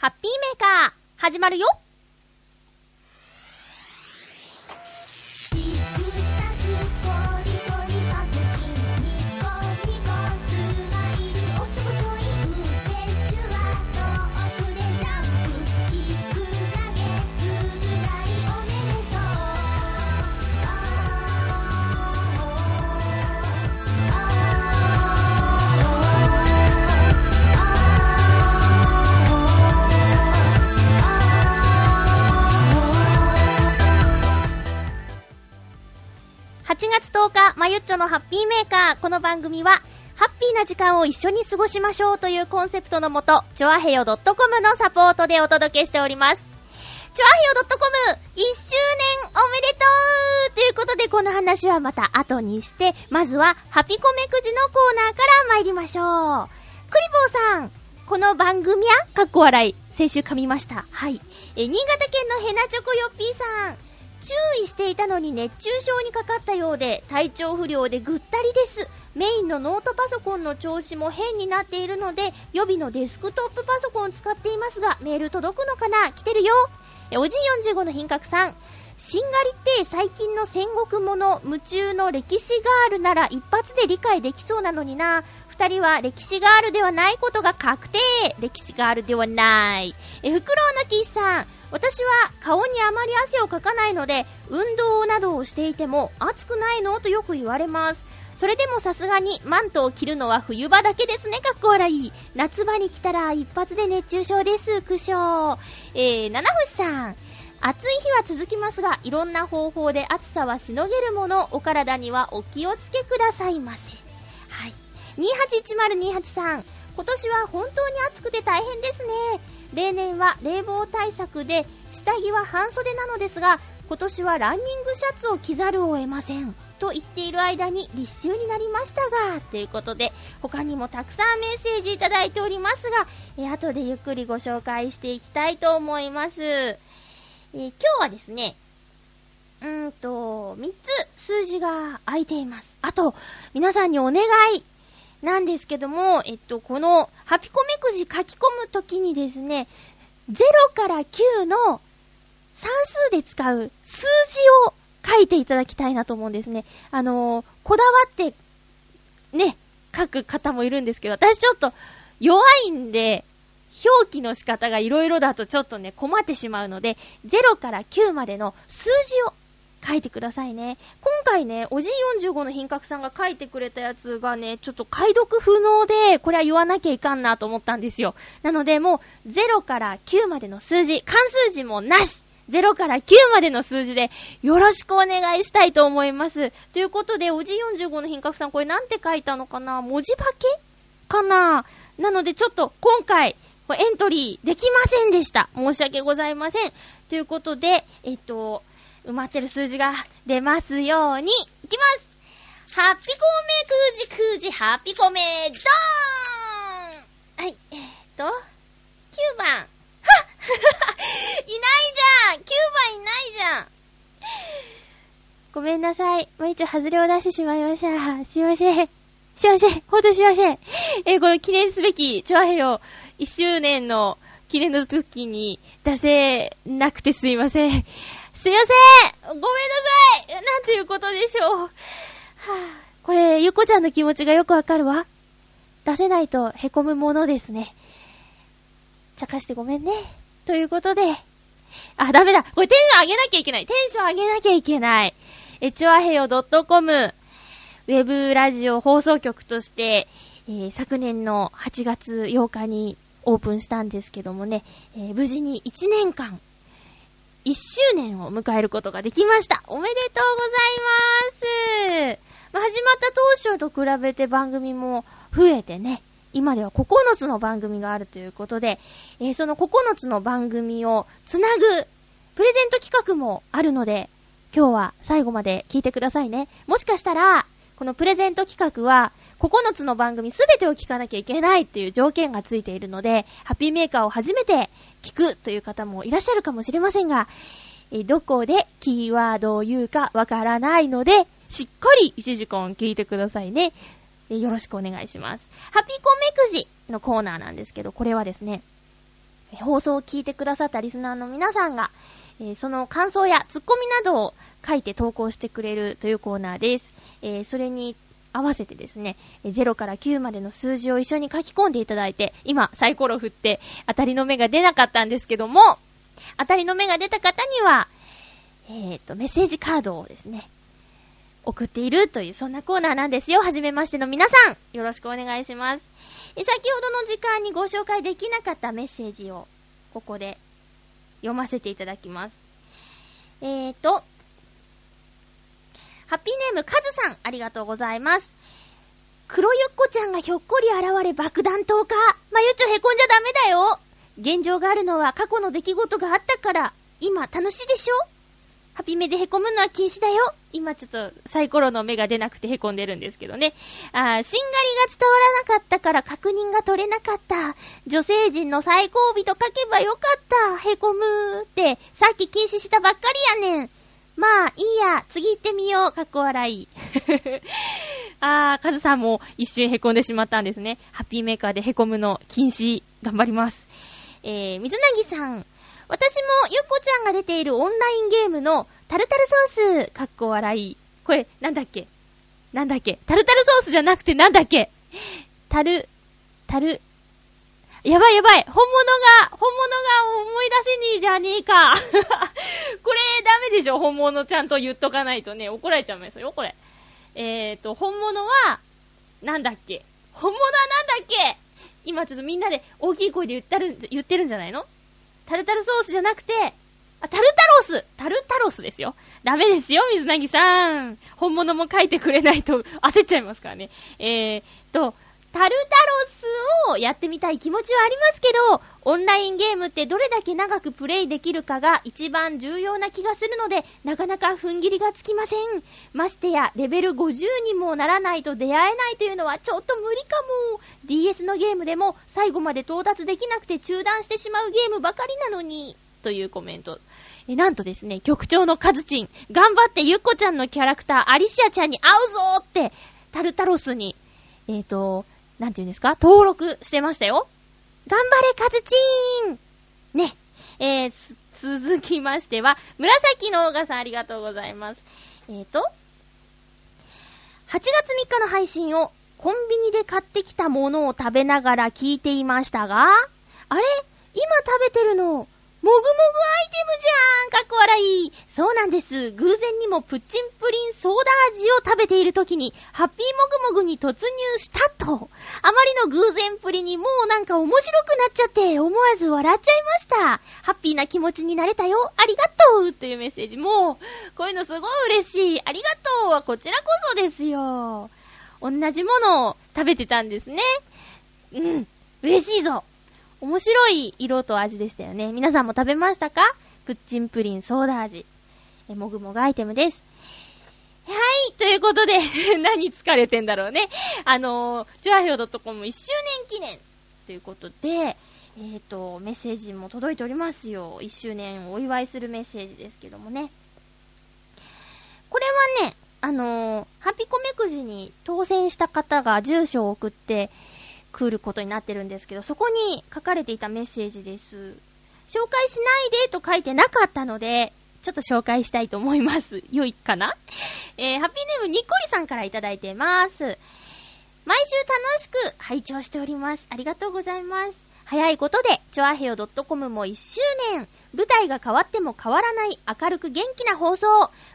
ハッピーメーカー、始まるよ。月10日、まゆっちょのハッピーメーカー。この番組は、ハッピーな時間を一緒に過ごしましょうというコンセプトのもと、ちょあへよ .com のサポートでお届けしております。ちょあへよ .com、1周年おめでとうということで、この話はまた後にして、まずは、ハピコメくじのコーナーから参りましょう。クリボーさん、この番組や、かっこ笑い、先週噛みました。はい。え、新潟県のヘナチョコヨッピーさん、注意していたのに熱中症にかかったようで体調不良でぐったりです。メインのノートパソコンの調子も変になっているので予備のデスクトップパソコンを使っていますがメール届くのかな？来てるよ。おじい45の品格さん。しんがりって最近の戦国もの夢中の歴史ガールなら一発で理解できそうなのにな。二人は歴史ガールではないことが確定。歴史ガールではない。えフクロウのキスさん。私は顔にあまり汗をかかないので、運動などをしていても暑くないのとよく言われます。それでもさすがにマントを着るのは冬場だけですね、かっこ笑い。夏場に来たら一発で熱中症です、苦笑。えー、七星さん。暑い日は続きますが、いろんな方法で暑さはしのげるもの、お体にはお気をつけくださいませ。はい。281028さん。今年は本当に暑くて大変ですね。例年は冷房対策で下着は半袖なのですが今年はランニングシャツを着ざるを得ませんと言っている間に立秋になりましたがということで他にもたくさんメッセージいただいておりますが、え後でゆっくりご紹介していきたいと思います、え、今日はですねうんと3つ数字が空いています。あと皆さんにお願いなんですけども、えっと、この、ハピコメくじ書き込むときにですね、0から9の算数で使う数字を書いていただきたいなと思うんですね。あのー、こだわって、ね、書く方もいるんですけど、私ちょっと弱いんで、表記の仕方が色々だとちょっとね、困ってしまうので、0から9までの数字を書いてくださいね。今回ね、おじい45の品格さんが書いてくれたやつがね、ちょっと解読不能で、これは言わなきゃいかんなと思ったんですよ。なのでもう、0から9までの数字、関数字もなし0から9までの数字でよろしくお願いしたいと思います。ということで、おじ45の品格さんこれなんて書いたのかな？文字化け？かな？なのでちょっと今回、エントリーできませんでした。申し訳ございません。ということで、えっと、埋まってる数字が出ますように、いきますハッピコメくじくじハッピコメドーンはい、えー、っと、9番。はっ いないじゃん !9 番いないじゃんごめんなさい。もう一応外れを出してしまいました。すいません。すいません。ほんとすいません。えー、この記念すべき、チョアヘヨ1周年の記念の時に出せなくてすいません。すいませんごめんなさいなんていうことでしょう。はぁ、これ、ゆこちゃんの気持ちがよくわかるわ。出せないと凹むものですね。茶化してごめんね。ということで、あ、ダメだ。これテンション上げなきゃいけない。テンション上げなきゃいけない。えちわへよ .com、ウェブラジオ放送局として、えー、昨年の8月8日にオープンしたんですけどもね、えー、無事に1年間1周年を迎えることができました。おめでとうございます。まあ、始まった当初と比べて番組も増えてね、今では9つの番組があるということで、えー、その9つの番組をつなぐプレゼント企画もあるので、今日は最後まで聞いてくださいね。もしかしたら、このプレゼント企画は、9つの番組すべてを聞かなきゃいけないっていう条件がついているので、ハッピーメーカーを初めて聞くという方もいらっしゃるかもしれませんが、えどこでキーワードを言うかわからないので、しっかり1時間聞いてくださいね。よろしくお願いします。ハッピーコメくじのコーナーなんですけど、これはですね、放送を聞いてくださったリスナーの皆さんが、えー、その感想やツッコミなどを書いて投稿してくれるというコーナーです。えー、それに合わせてですね、0から9までの数字を一緒に書き込んでいただいて、今サイコロ振って当たりの目が出なかったんですけども、当たりの目が出た方には、えっ、ー、と、メッセージカードをですね、送っているという、そんなコーナーなんですよ。はじめましての皆さん、よろしくお願いします。え先ほどの時間にご紹介できなかったメッセージを、ここで読ませていただきます。えーと、ハッピーネームカズさん、ありがとうございます。黒ゆっこちゃんがひょっこり現れ爆弾投下。まゆちょへこんじゃダメだよ。現状があるのは過去の出来事があったから、今楽しいでしょ？ハピメで凹むのは禁止だよ。今ちょっとサイコロの目が出なくて凹んでるんですけどね。あしんがりが伝わらなかったから確認が取れなかった。女性陣の最後尾と書けばよかった。凹むって、さっき禁止したばっかりやねん。まあ、いいや、次行ってみよう、かっこ笑い。あー、カズさんも一瞬凹んでしまったんですね。ハッピーメーカーで凹むの禁止、頑張ります。えー、水なぎさん。私もゆっこちゃんが出ているオンラインゲームのタルタルソース、かっこ笑い。これ、なんだっけ？なんだっけ？タルタルソースじゃなくてなんだっけ？タル、タル、やばいやばい本物が、本物が思い出せねえじゃねえか これダメでしょ本物ちゃんと言っとかないとね、怒られちゃいますよ、これ。えーと、本物は、なんだっけ？本物はなんだっけ？今ちょっとみんなで大きい声で言ってる、言ってるんじゃないの？タルタルソースじゃなくて、あ、タルタロスタルタロスですよ。ダメですよ、水なぎさん。本物も書いてくれないと焦っちゃいますからね。えーと、タルタロスをやってみたい気持ちはありますけど、オンラインゲームってどれだけ長くプレイできるかが一番重要な気がするので、なかなか踏ん切りがつきません。ましてや、レベル50にもならないと出会えないというのはちょっと無理かも。DS のゲームでも最後まで到達できなくて中断してしまうゲームばかりなのに、というコメント。え、なんとですね、局長のカズチン、頑張ってゆっこちゃんのキャラクター、アリシアちゃんに会うぞって、タルタロスに、えっ、ー、と、なんて言うんですか？登録してましたよ。頑張れ、カズチーンね。えー、続きましては、紫のオーガさんありがとうございます。えーと、8月3日の配信をコンビニで買ってきたものを食べながら聞いていましたが、あれ？今食べてるの、もぐもぐアイテムじゃんかっこ笑いそうなんです。偶然にもプッチンプリンソーダ味を食べている時に、ハッピーもぐもぐに突入したと。あまりの偶然プリにもうなんか面白くなっちゃって、思わず笑っちゃいました。ハッピーな気持ちになれたよ。ありがとうというメッセージ。もう、こういうのすごい嬉しい。ありがとうはこちらこそですよ。同じものを食べてたんですね。うん。嬉しいぞ。面白い色と味でしたよね。皆さんも食べましたか？プッチンプリンソーダ味。え、もぐもぐアイテムです。はい、ということで 何疲れてんだろうね。あのー、チュアヘオ .com 1周年記念ということで、えっ、ー、と、メッセージも届いておりますよ。1周年をお祝いするメッセージですけどもね。これはね、あのー、ハピコメくじに当選した方が住所を送って、来ることになってるんですけど、そこに書かれていたメッセージです。紹介しないでと書いてなかったので、ちょっと紹介したいと思います。良いかな？えー、ハッピーネームにっこりさんからいただいてます。毎週楽しく拝聴しております。ありがとうございます。早いことで、チョアヘヨ .com も1周年。舞台が変わっても変わらない明るく元気な放送。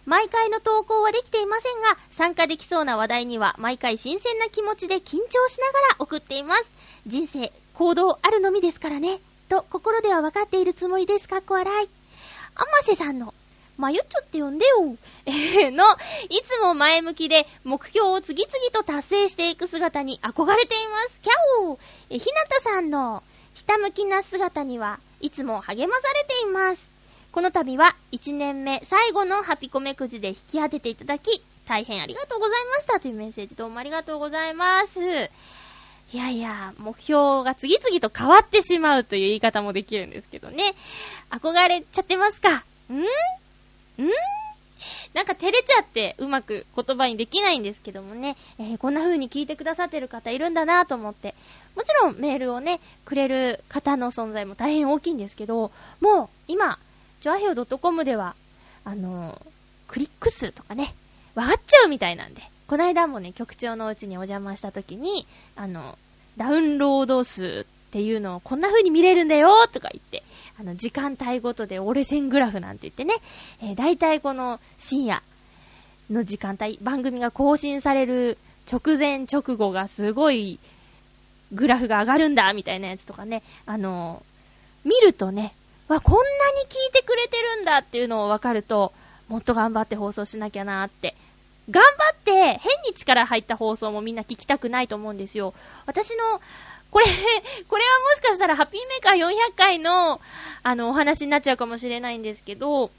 毎回の投稿はできていませんが、参加できそうな話題には毎回新鮮な気持ちで緊張しながら送っています。人生、行動あるのみですからね。と心では分かっているつもりです。かっこ笑い。あませさんの、まゆっちょって呼んでよ。えー、の、いつも前向きで目標を次々と達成していく姿に憧れています。キャオーえ、ひなたさんの、ひたむきな姿にはいつも励まされています。この度は1年目最後のハピコメくじで引き当てていただき、大変ありがとうございましたというメッセージどうもありがとうございます。いやいや、目標が次々と変わってしまうという言い方もできるんですけどね。憧れちゃってますか？ん？ん？なんか照れちゃってうまく言葉にできないんですけどもね、えー、こんな風に聞いてくださってる方いるんだなと思って、もちろんメールをね、くれる方の存在も大変大きいんですけど、もう今、ジョアヘオ .com では、あのー、クリック数とかね、わかっちゃうみたいなんで、この間もね、局長のうちにお邪魔した時に、あの、ダウンロード数っていうのをこんな風に見れるんだよとか言って、あの、時間帯ごとで折れ線グラフなんて言ってね、えー、大体この深夜の時間帯、番組が更新される直前直後がすごいグラフが上がるんだみたいなやつとかね、あのー、見るとね、わ、こんなに聞いてくれてるんだっていうのを分かると、もっと頑張って放送しなきゃなって。頑張って変に力入った放送もみんな聞きたくないと思うんですよ。私の、これ、これはもしかしたらハッピーメーカー400回の、あの、お話になっちゃうかもしれないんですけど、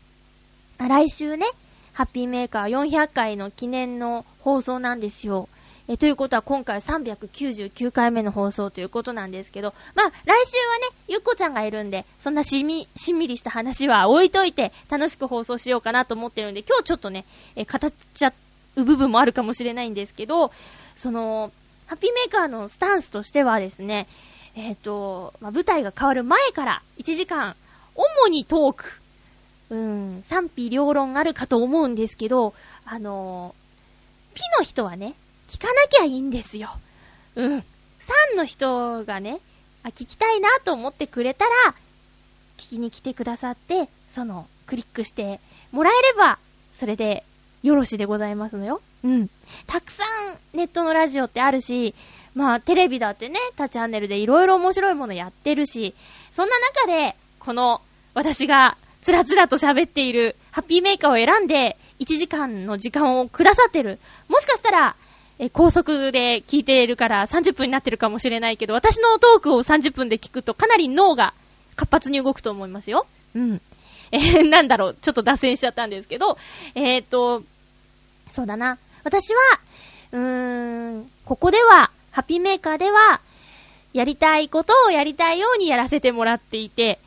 来週ね、ハッピーメーカー400回の記念の放送なんですよ。え、ということは今回399回目の放送ということなんですけど、まあ、来週はね、ゆっこちゃんがいるんで、そんなしみ、しんみりした話は置いといて、楽しく放送しようかなと思ってるんで、今日ちょっとね、え、語っちゃう部分もあるかもしれないんですけど、その、ハッピーメーカーのスタンスとしてはですね、えっ、ー、と、まあ、舞台が変わる前から1時間、主にトーク、うん、賛否両論あるかと思うんですけど、あのー、ピの人はね、聞かなきゃいいんですよ。うん。3の人がね、あ、聞きたいなと思ってくれたら、聞きに来てくださって、その、クリックしてもらえれば、それでよろしでございますのよ。うん。たくさんネットのラジオってあるし、まあテレビだってね、他チャンネルでいろいろ面白いものやってるし、そんな中で、この私がつらつらと喋っているハッピーメーカーを選んで1時間の時間をくださってる。もしかしたら、え、高速で聞いているから30分になってるかもしれないけど、私のトークを30分で聞くとかなり脳が活発に動くと思いますよ。うん。えー、なんだろう、ちょっと脱線しちゃったんですけど、えー、っと、そうだな。私は、うーん、ここでは、ハッピーメーカーでは、やりたいことをやりたいようにやらせてもらっていて、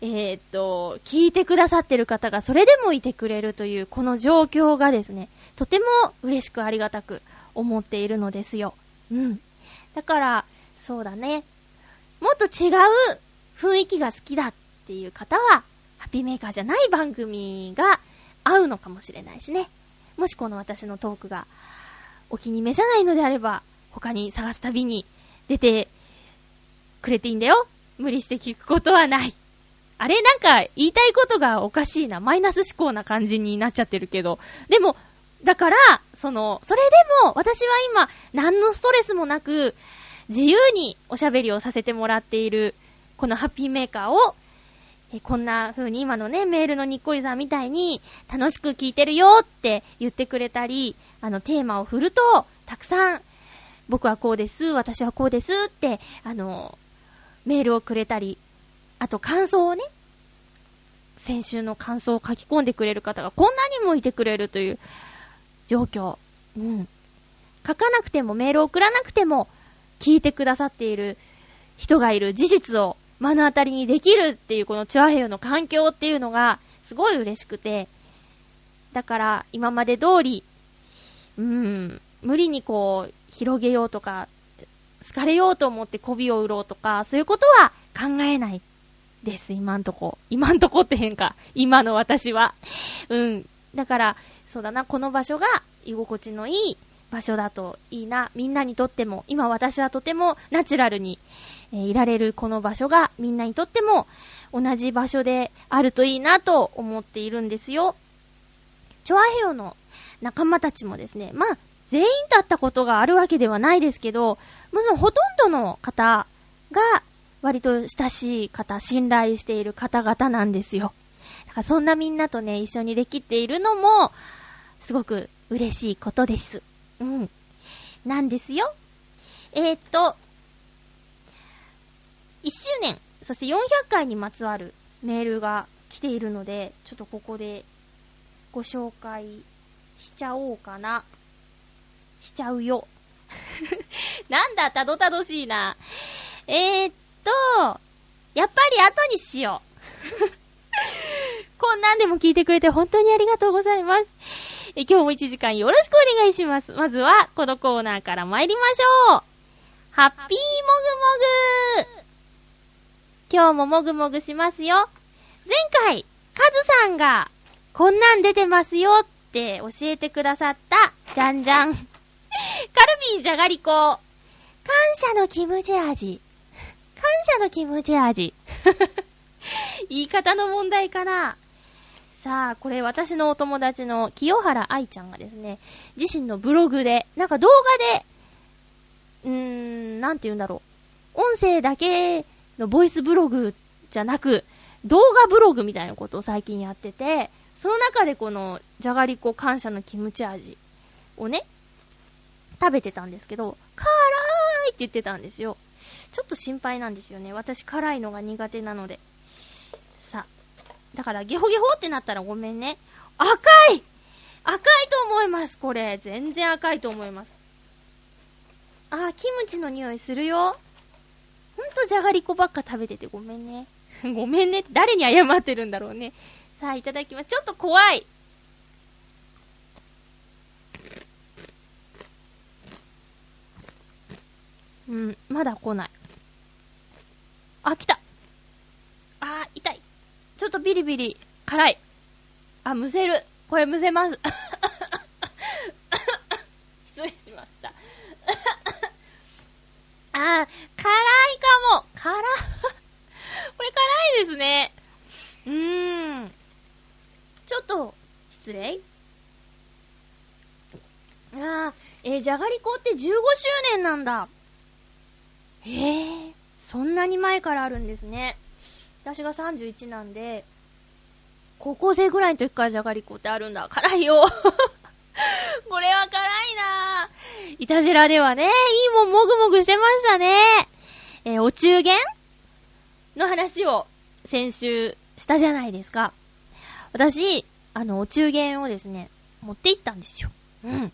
えー、っと、聞いてくださってる方がそれでもいてくれるという、この状況がですね、とても嬉しくありがたく思っているのですよ。うん。だから、そうだね。もっと違う雰囲気が好きだっていう方は、ハッピーメーカーじゃない番組が合うのかもしれないしね。もしこの私のトークがお気に召さないのであれば、他に探すたびに出てくれていいんだよ。無理して聞くことはない。あれなんか言いたいことがおかしいな。マイナス思考な感じになっちゃってるけど。でも、だから、その、それでも私は今何のストレスもなく自由におしゃべりをさせてもらっているこのハッピーメーカーをえこんな風に今のね、メールのにっこりさんみたいに楽しく聞いてるよって言ってくれたり、あの、テーマを振ると、たくさん、僕はこうです、私はこうですって、あの、メールをくれたり、あと感想をね、先週の感想を書き込んでくれる方がこんなにもいてくれるという状況。うん。書かなくても、メールを送らなくても、聞いてくださっている人がいる事実を目の当たりにできるっていうこのチュアヘヨの環境っていうのがすごい嬉しくて、だから今まで通り、うん、無理にこう、広げようとか、好かれようと思って媚びを売ろうとか、そういうことは考えないです、今んとこ。今んとこって変か。今の私は。うん。だから、そうだな、この場所が居心地のいい場所だといいな。みんなにとっても、今私はとてもナチュラルにえー、いられるこの場所がみんなにとっても同じ場所であるといいなと思っているんですよ。チョアヘヨの仲間たちもですね、まあ、全員と会ったことがあるわけではないですけど、まずほとんどの方が割と親しい方、信頼している方々なんですよ。だからそんなみんなとね、一緒にできているのも、すごく嬉しいことです。うん。なんですよ。えー、っと、1周年、そして400回にまつわるメールが来ているので、ちょっとここでご紹介しちゃおうかな。しちゃうよ。なんだ、たどたどしいな。えー、っと、やっぱり後にしよう。こんなんでも聞いてくれて本当にありがとうございます。え今日も1時間よろしくお願いします。まずは、このコーナーから参りましょう。ハッピーもぐもぐ今日ももぐもぐしますよ。前回、カズさんが、こんなん出てますよって教えてくださった、じゃんじゃん。カルビーじゃがりこ。感謝のキムチ味。感謝のキムチ味。言い方の問題かなさあ、これ私のお友達の清原愛ちゃんがですね、自身のブログで、なんか動画で、うーん、なんて言うんだろう。音声だけのボイスブログじゃなく、動画ブログみたいなことを最近やってて、その中でこの、じゃがりこ感謝のキムチ味をね、食べてたんですけど、辛いって言ってたんですよ。ちょっと心配なんですよね。私辛いのが苦手なので。さだから、ゲホゲホってなったらごめんね。赤い赤いと思います、これ。全然赤いと思います。あー、キムチの匂いするよ。ほんとじゃがりこばっか食べててごめんね。ごめんねって誰に謝ってるんだろうね。さあ、いただきます。ちょっと怖い。うん、まだ来ない。あ、来た。あー、痛い。ちょっとビリビリ、辛い。あ、むせる。これむせます。失礼しました。あ、辛いかも。辛 これ辛いですね。うーん。ちょっと、失礼あー、えー、じゃがりこって15周年なんだ。えー、そんなに前からあるんですね。私が31なんで、高校生ぐらいの時からじゃがりこってあるんだ。辛いよ。これは辛いなぁ。いたじらではね、いいもんもぐもぐしてましたね。えー、お中元の話を先週したじゃないですか。私、あの、お中元をですね、持って行ったんですよ。うん。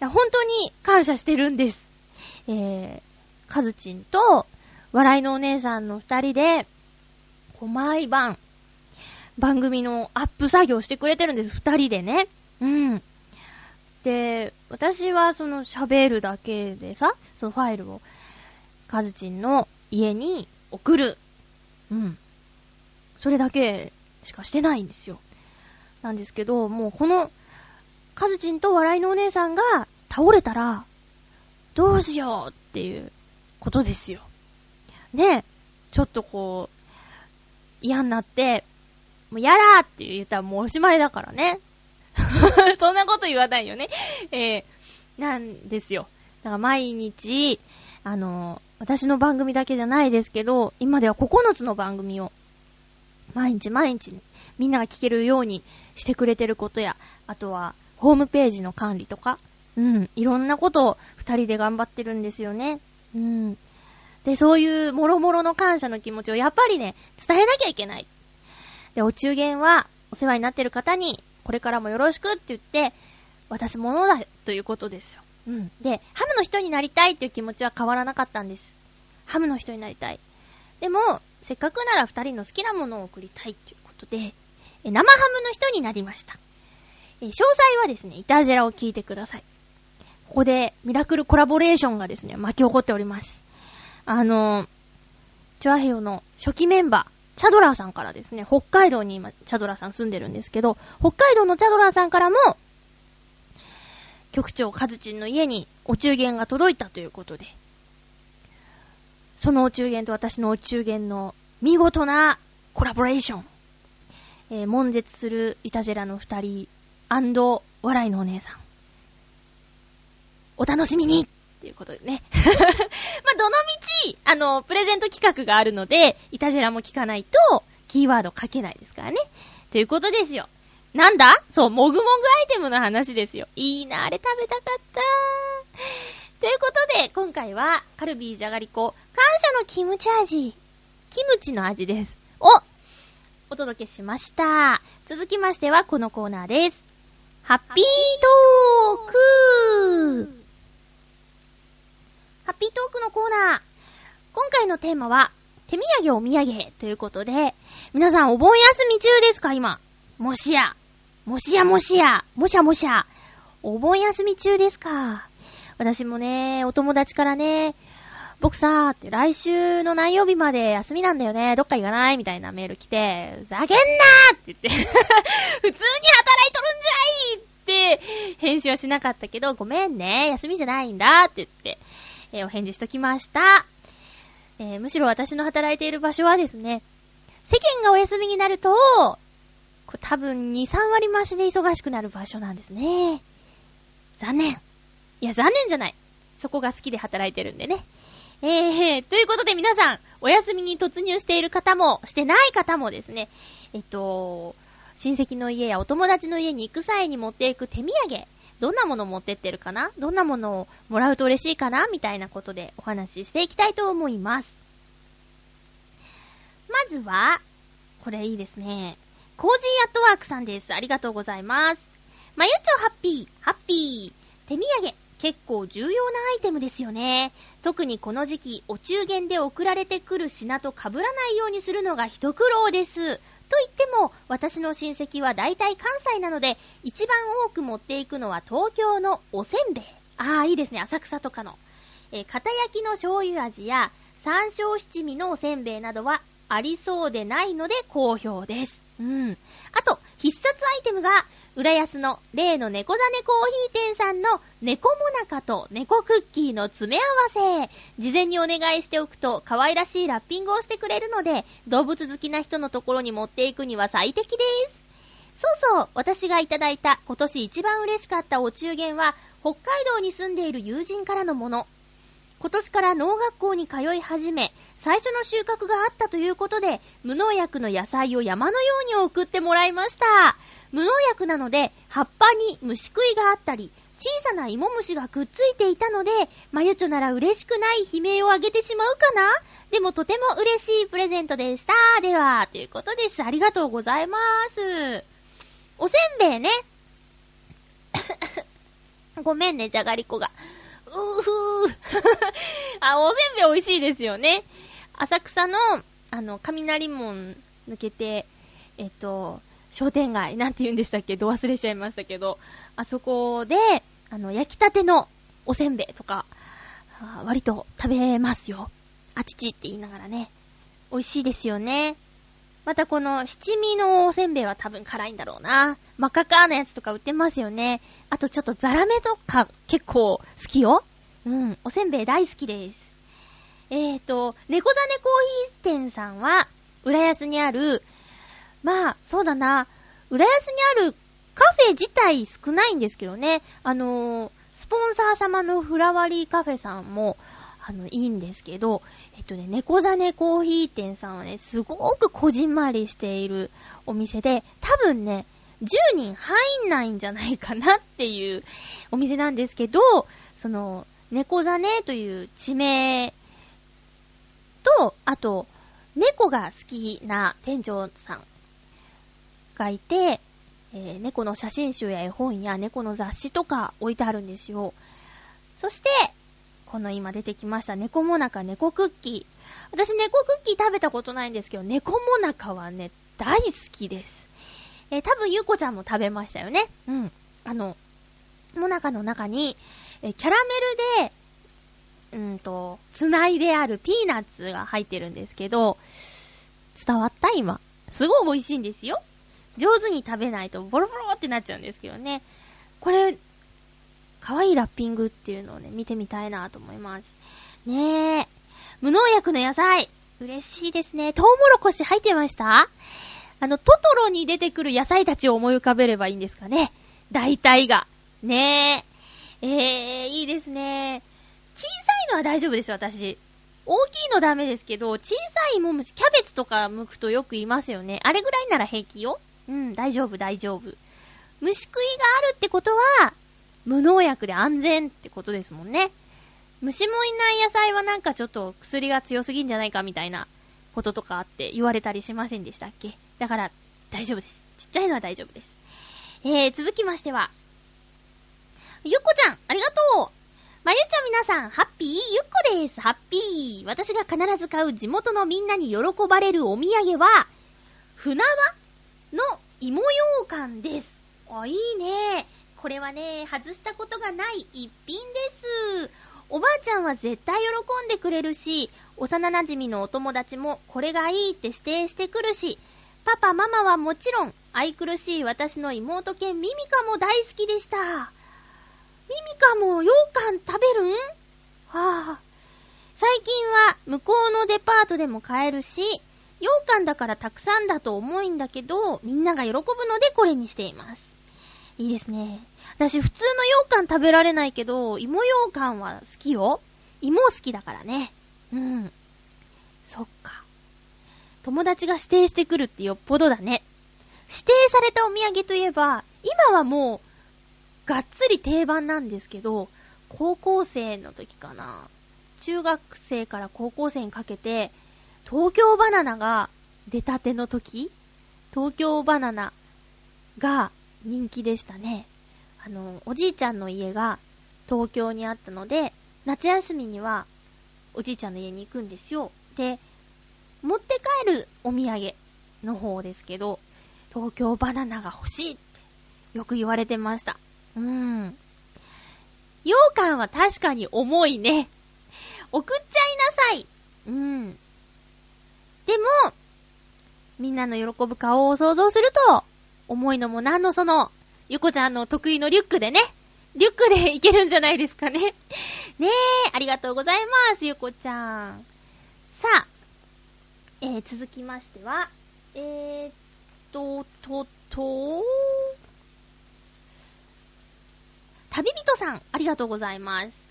本当に感謝してるんです。えー、かずちんと、笑いのお姉さんの二人で、こう毎晩、番組のアップ作業してくれてるんです。二人でね。うん。で、私はその喋るだけでさ、そのファイルを、カズチンの家に送る。うん。それだけしかしてないんですよ。なんですけど、もうこの、カズチンと笑いのお姉さんが倒れたら、どうしようっていうことですよ。ねちょっとこう、嫌になって、もうやだって言ったらもうおしまいだからね。そんなこと言わないよね。えー、なんですよ。だから毎日、あの私の番組だけじゃないですけど、今では9つの番組を、毎日毎日、みんなが聞けるようにしてくれてることや、あとは、ホームページの管理とか、うん、いろんなことを二人で頑張ってるんですよね。うん。で、そういうもろもろの感謝の気持ちをやっぱりね、伝えなきゃいけない。で、お中元はお世話になってる方に、これからもよろしくって言って、渡すものだということですよ。うん。で、ハムの人になりたいっていう気持ちは変わらなかったんです。ハムの人になりたい。でも、せっかくなら二人の好きなものを送りたいということで、え生ハムの人になりました。え詳細はですね、イタジェラを聞いてください。ここでミラクルコラボレーションがですね、巻き起こっております。あの、チョアヘヨの初期メンバー、チャドラーさんからですね、北海道に今、チャドラーさん住んでるんですけど、北海道のチャドラーさんからも、局長カズチンの家にお中元が届いたということで、そのお中元と私のお中元の見事なコラボレーション。えー、悶絶するイタジェラの二人、笑いのお姉さん。お楽しみにっていうことでね。まあ、どのみち、あの、プレゼント企画があるので、いたじらも聞かないと、キーワード書けないですからね。ということですよ。なんだ？そう、もぐもぐアイテムの話ですよ。いいな、あれ食べたかったということで、今回は、カルビーじゃがりこ、感謝のキムチ味。キムチの味です。おお届けしました。続きましては、このコーナーです。ハッピートークハッピートークのコーナー。今回のテーマは、手土産お土産ということで、皆さんお盆休み中ですか？今。もしや。もしやもしや、もしゃもしゃ。お盆休み中ですか？私もね、お友達からね、僕さって来週の何曜日まで休みなんだよね、どっか行かない？みたいなメール来て、ふざけんなって言って 普通に働いとるんじゃいって返信はしなかったけど、ごめんね、休みじゃないんだって言って、えー、お返事しときました。えー、むしろ私の働いている場所はですね、世間がお休みになると、これ多分2、3割増しで忙しくなる場所なんですね。残念。いや、残念じゃない。そこが好きで働いてるんでね。えー、ということで皆さん、お休みに突入している方も、してない方もですね、えっと、親戚の家やお友達の家に行く際に持っていく手土産、どんなものを持ってってるかな？どんなものをもらうと嬉しいかな？みたいなことでお話ししていきたいと思います。まずは、これいいですね。コージーアットワークさんです。ありがとうございます。まゆちょハッピー、ハッピー。手土産、結構重要なアイテムですよね。特にこの時期、お中元で送られてくる品と被らないようにするのが一苦労です。と言っても、私の親戚は大体関西なので、一番多く持っていくのは東京のおせんべい。ああ、いいですね。浅草とかの。えー、片焼きの醤油味や、山椒七味のおせんべいなどはありそうでないので好評です。うん。あと、必殺アイテムが、浦安の例の猫ザネコーヒー店さんの猫もなかと猫クッキーの詰め合わせ。事前にお願いしておくと可愛らしいラッピングをしてくれるので、動物好きな人のところに持っていくには最適です。そうそう、私がいただいた今年一番嬉しかったお中元は、北海道に住んでいる友人からのもの。今年から農学校に通い始め、最初の収穫があったということで、無農薬の野菜を山のように送ってもらいました。無農薬なので、葉っぱに虫食いがあったり、小さな芋虫がくっついていたので、まゆちょなら嬉しくない悲鳴をあげてしまうかな？でもとても嬉しいプレゼントでした。では、ということです。ありがとうございます。おせんべいね。ごめんね、じゃがりこが。うふー。あ、おせんべい美味しいですよね。浅草の、あの、雷門抜けて、えっと、商店街、なんて言うんでしたっけ？ど忘れちゃいましたけど、あそこで、あの、焼きたてのおせんべいとか、割と食べますよ。あちちって言いながらね。美味しいですよね。またこの七味のおせんべいは多分辛いんだろうな。真っ赤かなやつとか売ってますよね。あとちょっとザラメとか結構好きよ。うん、おせんべい大好きです。えっ、ー、と、猫ザネコーヒー店さんは、浦安にある、まあ、そうだな、浦安にあるカフェ自体少ないんですけどね、あのー、スポンサー様のフラワリーカフェさんも、あの、いいんですけど、えっとね、猫ザネコーヒー店さんはね、すごくこじんまりしているお店で、多分ね、10人入んないんじゃないかなっていうお店なんですけど、その、猫ザネという地名と、あと、猫が好きな店長さんがいて、えー、猫の写真集や絵本や猫の雑誌とか置いてあるんですよ。そして、この今出てきました猫もなか猫クッキー。私猫クッキー食べたことないんですけど、猫もなかはね、大好きです。えー、多分ゆうこちゃんも食べましたよね。うん。あの、もなかの中に、えー、キャラメルでうんと、つないであるピーナッツが入ってるんですけど、伝わった今。すごい美味しいんですよ。上手に食べないとボロボロってなっちゃうんですけどね。これ、可愛いラッピングっていうのをね、見てみたいなと思います。ねえ。無農薬の野菜。嬉しいですね。トウモロコシ入ってました？あの、トトロに出てくる野菜たちを思い浮かべればいいんですかね。大体が。ねえ。えー、いいですね。小さいのは大丈夫ですよ、私。大きいのダメですけど、小さいもむし、キャベツとか剥くとよく言いますよね。あれぐらいなら平気よ。うん、大丈夫、大丈夫。虫食いがあるってことは、無農薬で安全ってことですもんね。虫もいない野菜はなんかちょっと薬が強すぎんじゃないかみたいなこととかあって言われたりしませんでしたっけ？だから大丈夫です。ちっちゃいのは大丈夫です。えー、続きましては、ゆっこちゃん、ありがとうまゆちゃん皆さん、ハッピーゆっこです。ハッピー。私が必ず買う地元のみんなに喜ばれるお土産は、船輪の芋羊羹です。あ、いいね。これはね、外したことがない一品です。おばあちゃんは絶対喜んでくれるし、幼馴染のお友達もこれがいいって指定してくるし、パパママはもちろん、愛くるしい私の妹犬ミミカも大好きでした。ミミカも羊羹食べるん？はあ。最近は向こうのデパートでも買えるし、羊羹だからたくさんだと思うんだけど、みんなが喜ぶのでこれにしています。いいですね。私普通の羊羹食べられないけど、芋羊羹は好きよ。芋好きだからね。うん。そっか。友達が指定してくるってよっぽどだね。指定されたお土産といえば、今はもう、がっつり定番なんですけど、高校生の時かな。中学生から高校生にかけて、東京バナナが出たての時東京バナナが人気でしたね。あの、おじいちゃんの家が東京にあったので、夏休みにはおじいちゃんの家に行くんですよ。で、持って帰るお土産の方ですけど、東京バナナが欲しいってよく言われてました。うん。羊羹は確かに重いね。送っちゃいなさい。うん。でも、みんなの喜ぶ顔を想像すると、重いのもなんのその、ゆこちゃんの得意のリュックでね、リュックでいけるんじゃないですかね。ねえ、ありがとうございます、ゆこちゃん。さあ、えー、続きましては、えーっと、と、と、旅人さん、ありがとうございます。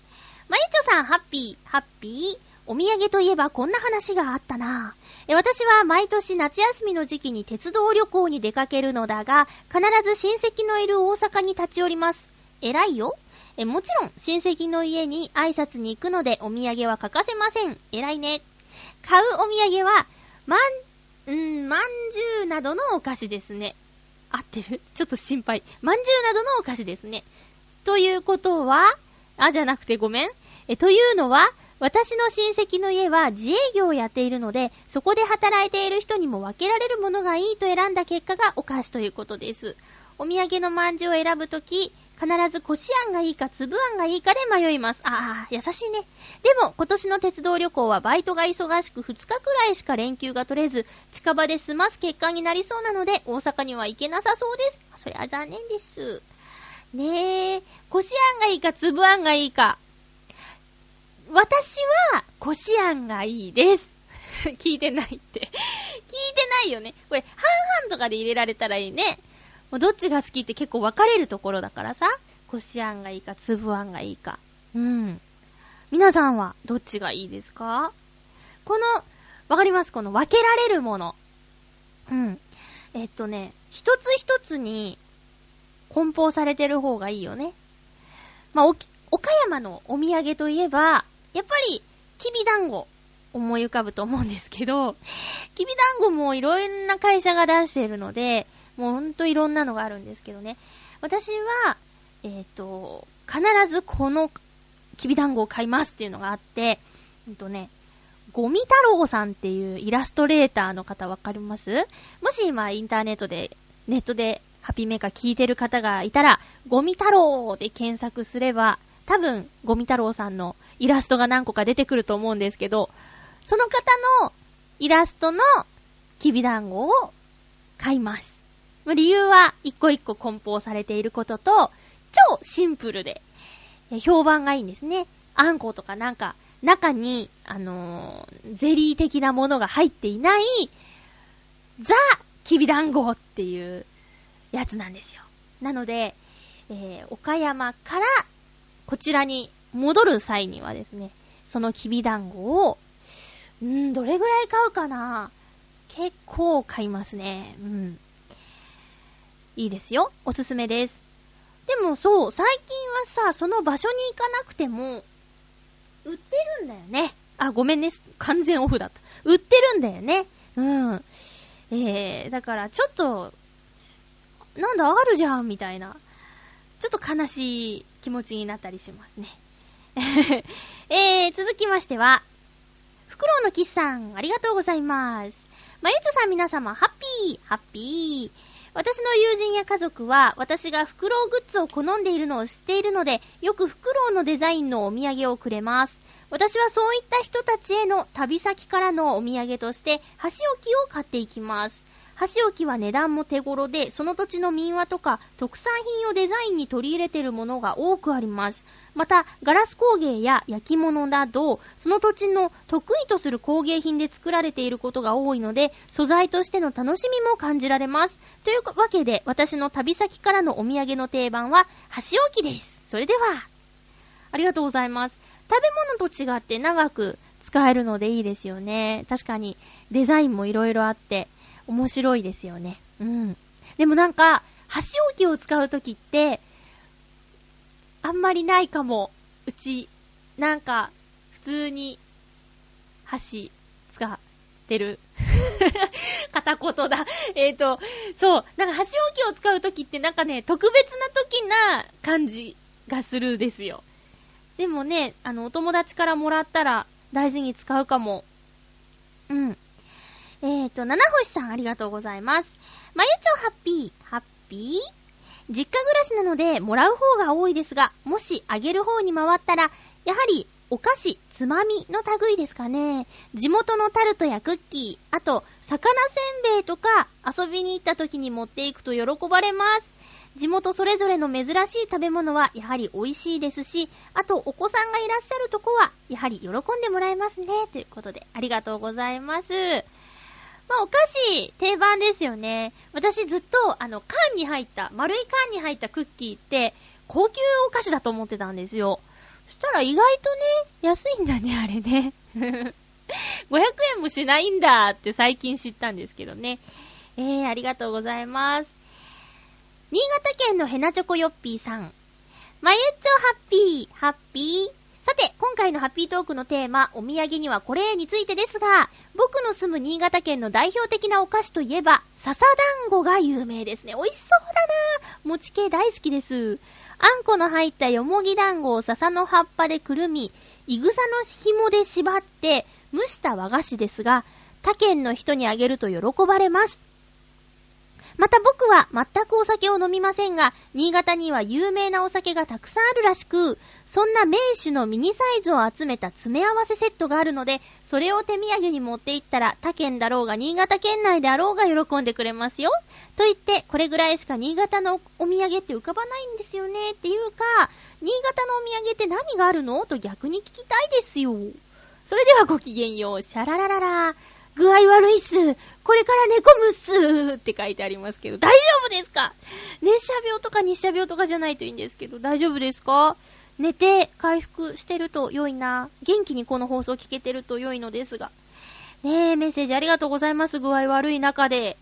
まゆちょさん、ハッピー、ハッピー。お土産といえばこんな話があったな。え私は毎年夏休みの時期に鉄道旅行に出かけるのだが、必ず親戚のいる大阪に立ち寄ります。偉いよ。えもちろん、親戚の家に挨拶に行くのでお土産は欠かせません。偉いね。買うお土産は、まん、んまんじゅうなどのお菓子ですね。合ってる？ちょっと心配。まんじゅうなどのお菓子ですね。ということは、あ、じゃなくてごめん。え、というのは、私の親戚の家は自営業をやっているので、そこで働いている人にも分けられるものがいいと選んだ結果がお菓子ということです。お土産のまんじゅうを選ぶとき、必ずこしあんがいいか粒あんがいいかで迷います。ああ、優しいね。でも、今年の鉄道旅行はバイトが忙しく2日くらいしか連休が取れず、近場で済ます結果になりそうなので、大阪には行けなさそうです。そりゃ残念です。ねえ、こしあんがいいか粒あんがいいか。私は、こしあんがいいです。聞いてないって。聞いてないよね。これ、半々とかで入れられたらいいね。もうどっちが好きって結構分かれるところだからさ。こしあんがいいか、粒あんがいいか。うん。皆さんはどっちがいいですか？この、わかります？この分けられるもの。うん。えっとね、一つ一つに梱包されてる方がいいよね。まあ、お、岡山のお土産といえば、やっぱり、きびだんご、思い浮かぶと思うんですけど、きびだんごもいろんな会社が出しているので、もうほんといろんなのがあるんですけどね。私は、えっ、と、必ずこのきびだんごを買いますっていうのがあって、うんとね、ゴミ太郎さんっていうイラストレーターの方わかります？もし今インターネットで、ネットでハッピーメーカー聞いてる方がいたら、ゴミ太郎で検索すれば、多分、ゴミ太郎さんのイラストが何個か出てくると思うんですけど、その方のイラストのきびだんごを買います。理由は一個一個梱包されていることと、超シンプルで、評判がいいんですね。あんことかなんか、中に、あのーゼリー的なものが入っていない、ザ・きびだんごっていうやつなんですよ。なので、えー岡山からこちらに戻る際にはですね、そのきびだんごを、ん、どれぐらい買うかな結構買いますね。うん。いいですよ。おすすめです。でもそう、最近はさ、その場所に行かなくても、売ってるんだよね。あ、ごめんね。完全オフだった。売ってるんだよね。うん。えー、だからちょっと、なんだ、あるじゃん、みたいな。ちょっと悲しい気持ちになったりしますね。えー、続きましては、フクロウのキスさん、ありがとうございます。まゆちょさん皆様、ハッピー、ハッピー。私の友人や家族は、私がフクロウグッズを好んでいるのを知っているので、よくフクロウのデザインのお土産をくれます。私はそういった人たちへの旅先からのお土産として、箸置きを買っていきます。箸置きは値段も手頃で、その土地の民話とか特産品をデザインに取り入れているものが多くあります。また、ガラス工芸や焼き物など、その土地の得意とする工芸品で作られていることが多いので、素材としての楽しみも感じられます。というわけで、私の旅先からのお土産の定番は、箸置きです。それでは、ありがとうございます。食べ物と違って長く使えるのでいいですよね。確かに、デザインもいろいろあって、面白いですよね。うん。でもなんか、箸置きを使うときって、あんまりないかも。うち、なんか、普通に、箸、使ってる。片言だ。えっ、ー、と、そう、なんか箸置きを使うときってなんかね、特別なときな感じがするですよ。でもね、あの、お友達からもらったら大事に使うかも。うん。えっ、ー、と、七星さんありがとうございます。まゆちょハッピー、ハッピー？実家暮らしなので、もらう方が多いですが、もしあげる方に回ったら、やはり、お菓子、つまみの類ですかね。地元のタルトやクッキー、あと、魚せんべいとか、遊びに行った時に持っていくと喜ばれます。地元それぞれの珍しい食べ物はやはり美味しいですし、あとお子さんがいらっしゃるとこは、やはり喜んでもらえますね。ということで、ありがとうございます。まあ、お菓子、定番ですよね。私ずっと、あの、缶に入った、丸い缶に入ったクッキーって、高級お菓子だと思ってたんですよ。そしたら意外とね、安いんだね、あれね。500円もしないんだって最近知ったんですけどね。えー、ありがとうございます。新潟県のヘナチョコヨッピーさん。まゆっちょハッピー、ハッピー。さて、今回のハッピートークのテーマ、お土産にはこれについてですが、僕の住む新潟県の代表的なお菓子といえば、笹団子が有名ですね。美味しそうだな餅系大好きです。あんこの入ったよもぎ団子を笹の葉っぱでくるみ、いぐさの紐で縛って、蒸した和菓子ですが、他県の人にあげると喜ばれます。また僕は全くお酒を飲みませんが、新潟には有名なお酒がたくさんあるらしく、そんな名手のミニサイズを集めた詰め合わせセットがあるので、それを手土産に持って行ったら他県だろうが新潟県内であろうが喜んでくれますよ。と言って、これぐらいしか新潟のお土産って浮かばないんですよねっていうか、新潟のお土産って何があるの？と逆に聞きたいですよ。それではごきげんよう。シャララララ。具合悪いっす。これから寝込むっす。って書いてありますけど、大丈夫ですか？熱射病とか日射病とかじゃないといいんですけど、大丈夫ですか？寝て回復してると良いな。元気にこの放送聞けてると良いのですが。ねえ、メッセージありがとうございます。具合悪い中で。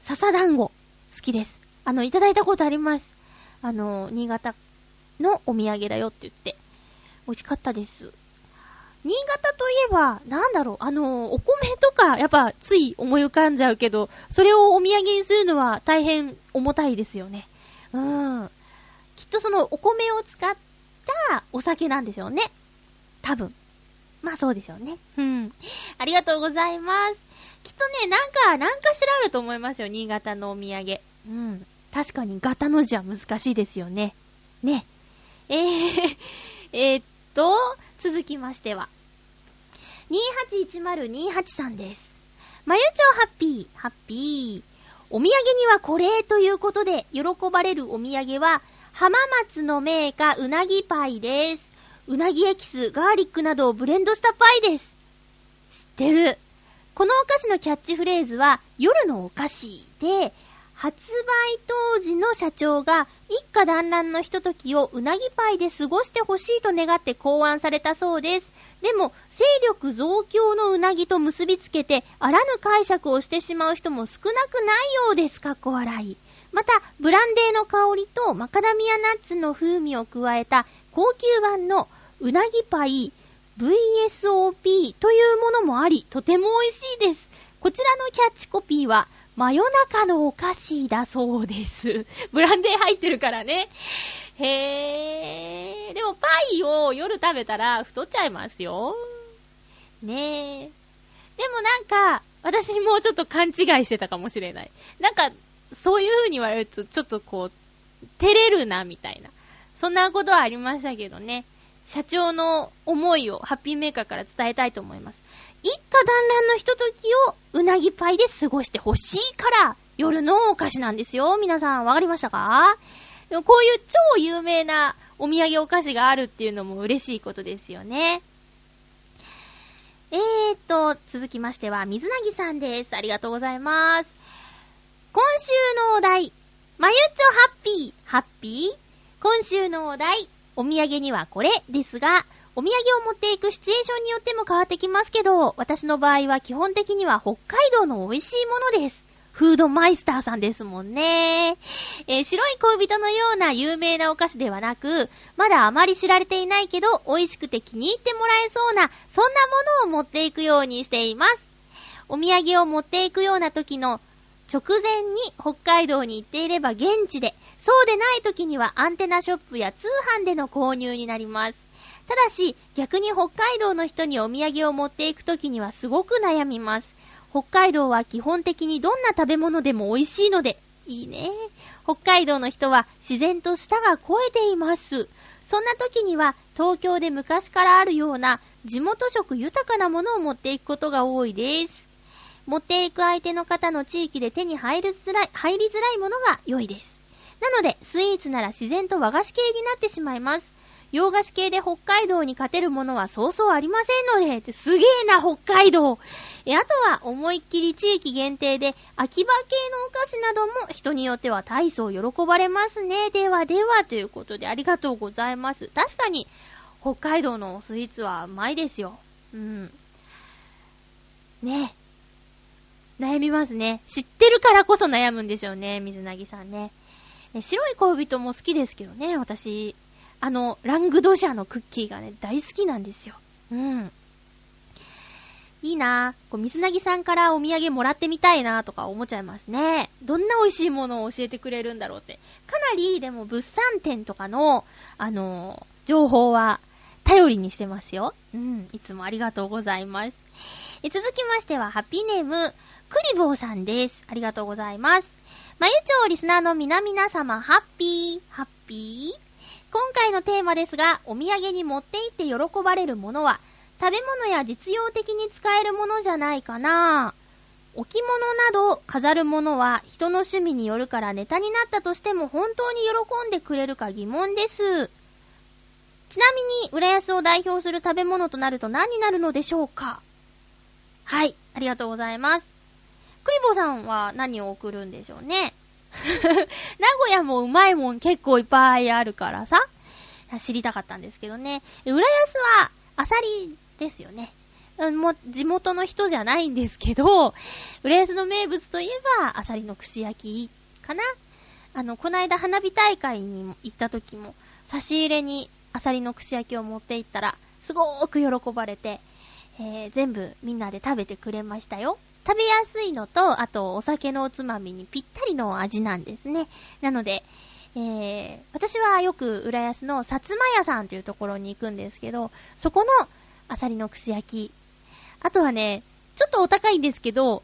笹団子、好きです。あの、いただいたことあります。あの、新潟のお土産だよって言って。美味しかったです。新潟といえば、なんだろう、あの、お米とか、やっぱつい思い浮かんじゃうけど、それをお土産にするのは大変重たいですよね。うん。きっとそのお米を使ったお酒なんでしょうね。多分。まあそうでしょうね。うん。ありがとうございます。きっとね、なんか、なんかしらあると思いますよ、新潟のお土産。うん。確かに、ガタの字は難しいですよね。ね。えー、え、っと、続きましては、281028さんです。まゆちょハッピー、ハッピー。お土産にはこれということで、喜ばれるお土産は、浜松のメーカーうなぎパイです。うなぎエキス、ガーリックなどをブレンドしたパイです。知ってる。このお菓子のキャッチフレーズは、夜のお菓子で、発売当時の社長が一家団らんのひとときをうなぎパイで過ごしてほしいと願って考案されたそうです。でも、勢力増強のうなぎと結びつけて、あらぬ解釈をしてしまう人も少なくないようです。かっこ笑い。また、ブランデーの香りとマカダミアナッツの風味を加えた高級版のうなぎパイ VSOP というものもあり、とても美味しいです。こちらのキャッチコピーは、真夜中のお菓子だそうです。ブランデー入ってるからね。へー。でもパイを夜食べたら太っちゃいますよ。ねえ。でもなんか、私もうちょっと勘違いしてたかもしれない。なんか、そういう風に言われると、ちょっとこう、照れるな、みたいな。そんなことはありましたけどね。社長の思いをハッピーメーカーから伝えたいと思います。一家団らんのひとときをうなぎパイで過ごしてほしいから、夜のお菓子なんですよ。皆さん、わかりましたか？でもこういう超有名なお土産お菓子があるっていうのも嬉しいことですよね。えーと、続きましては、水なぎさんです。ありがとうございます。今週のお題、まゆっちょハッピー、ハッピー？今週のお題、お土産にはこれですが、お土産を持っていくシチュエーションによっても変わってきますけど、私の場合は基本的には北海道の美味しいものです。フードマイスターさんですもんね。えー、白い恋人のような有名なお菓子ではなく、まだあまり知られていないけど、美味しくて気に入ってもらえそうな、そんなものを持っていくようにしています。お土産を持っていくような時の直前に北海道に行っていれば現地で、そうでない時にはアンテナショップや通販での購入になります。ただし、逆に北海道の人にお土産を持っていくときにはすごく悩みます。北海道は基本的にどんな食べ物でも美味しいので、いいね。北海道の人は自然と舌が肥えています。そんな時には東京で昔からあるような地元食豊かなものを持っていくことが多いです。持っていく相手の方の地域で手に入りづらい、入りづらいものが良いです。なので、スイーツなら自然と和菓子系になってしまいます。洋菓子系で北海道に勝てるものはそうそうありませんので、ってすげえな、北海道。え、あとは思いっきり地域限定で、秋葉系のお菓子なども人によっては大層喜ばれますね。ではでは、ということでありがとうございます。確かに、北海道のスイーツはうまいですよ。うん。ね悩みますね。知ってるからこそ悩むんでしょうね、水なぎさんね。え白い恋人も好きですけどね、私。あの、ラングドシャのクッキーがね、大好きなんですよ。うん。いいなこう、水なぎさんからお土産もらってみたいなとか思っちゃいますね。どんな美味しいものを教えてくれるんだろうって。かなり、でも物産展とかの、あのー、情報は頼りにしてますよ。うん。いつもありがとうございます。え続きましては、ハッピーネーム、クリボーさんです。ありがとうございます。まゆちょうリスナーの皆々様、ハッピー、ハッピー今回のテーマですが、お土産に持って行って喜ばれるものは、食べ物や実用的に使えるものじゃないかな置物など飾るものは人の趣味によるからネタになったとしても本当に喜んでくれるか疑問です。ちなみに、浦安を代表する食べ物となると何になるのでしょうか？はい、ありがとうございます。クリボーさんは何を送るんでしょうね？名古屋もうまいもん結構いっぱいあるからさ、知りたかったんですけどね。浦安は、アサリですよね。もう、地元の人じゃないんですけど、浦安の名物といえば、アサリの串焼きかなあの、こないだ花火大会に行った時も、差し入れにアサリの串焼きを持って行ったら、すごーく喜ばれて、えー、全部みんなで食べてくれましたよ。食べやすいのと、あとお酒のおつまみにぴったりの味なんですね。なので、えー、私はよく浦安の薩摩屋さんというところに行くんですけど、そこのアサリの串焼き。あとはね、ちょっとお高いんですけど、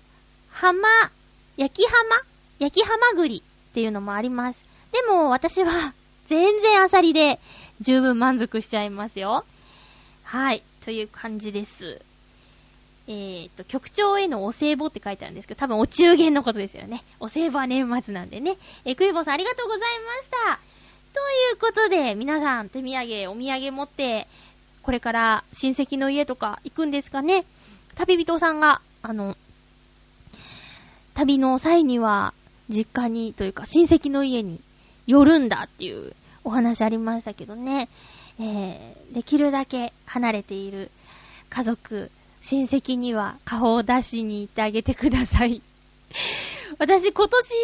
浜、焼き浜？焼きハマグリっていうのもあります。でも私は 全然アサリで十分満足しちゃいますよ。はい、という感じです。えっ、と、局長へのお歳暮って書いてあるんですけど、多分お中元のことですよね。お歳暮は年末なんでね。えー、クイボーさんありがとうございました。ということで、皆さん手土産、お土産持って、これから親戚の家とか行くんですかね。旅人さんが、あの、旅の際には、実家にというか親戚の家に寄るんだっていうお話ありましたけどね。えー、できるだけ離れている家族、親戚には顔を出しに行ってあげてください。私今年、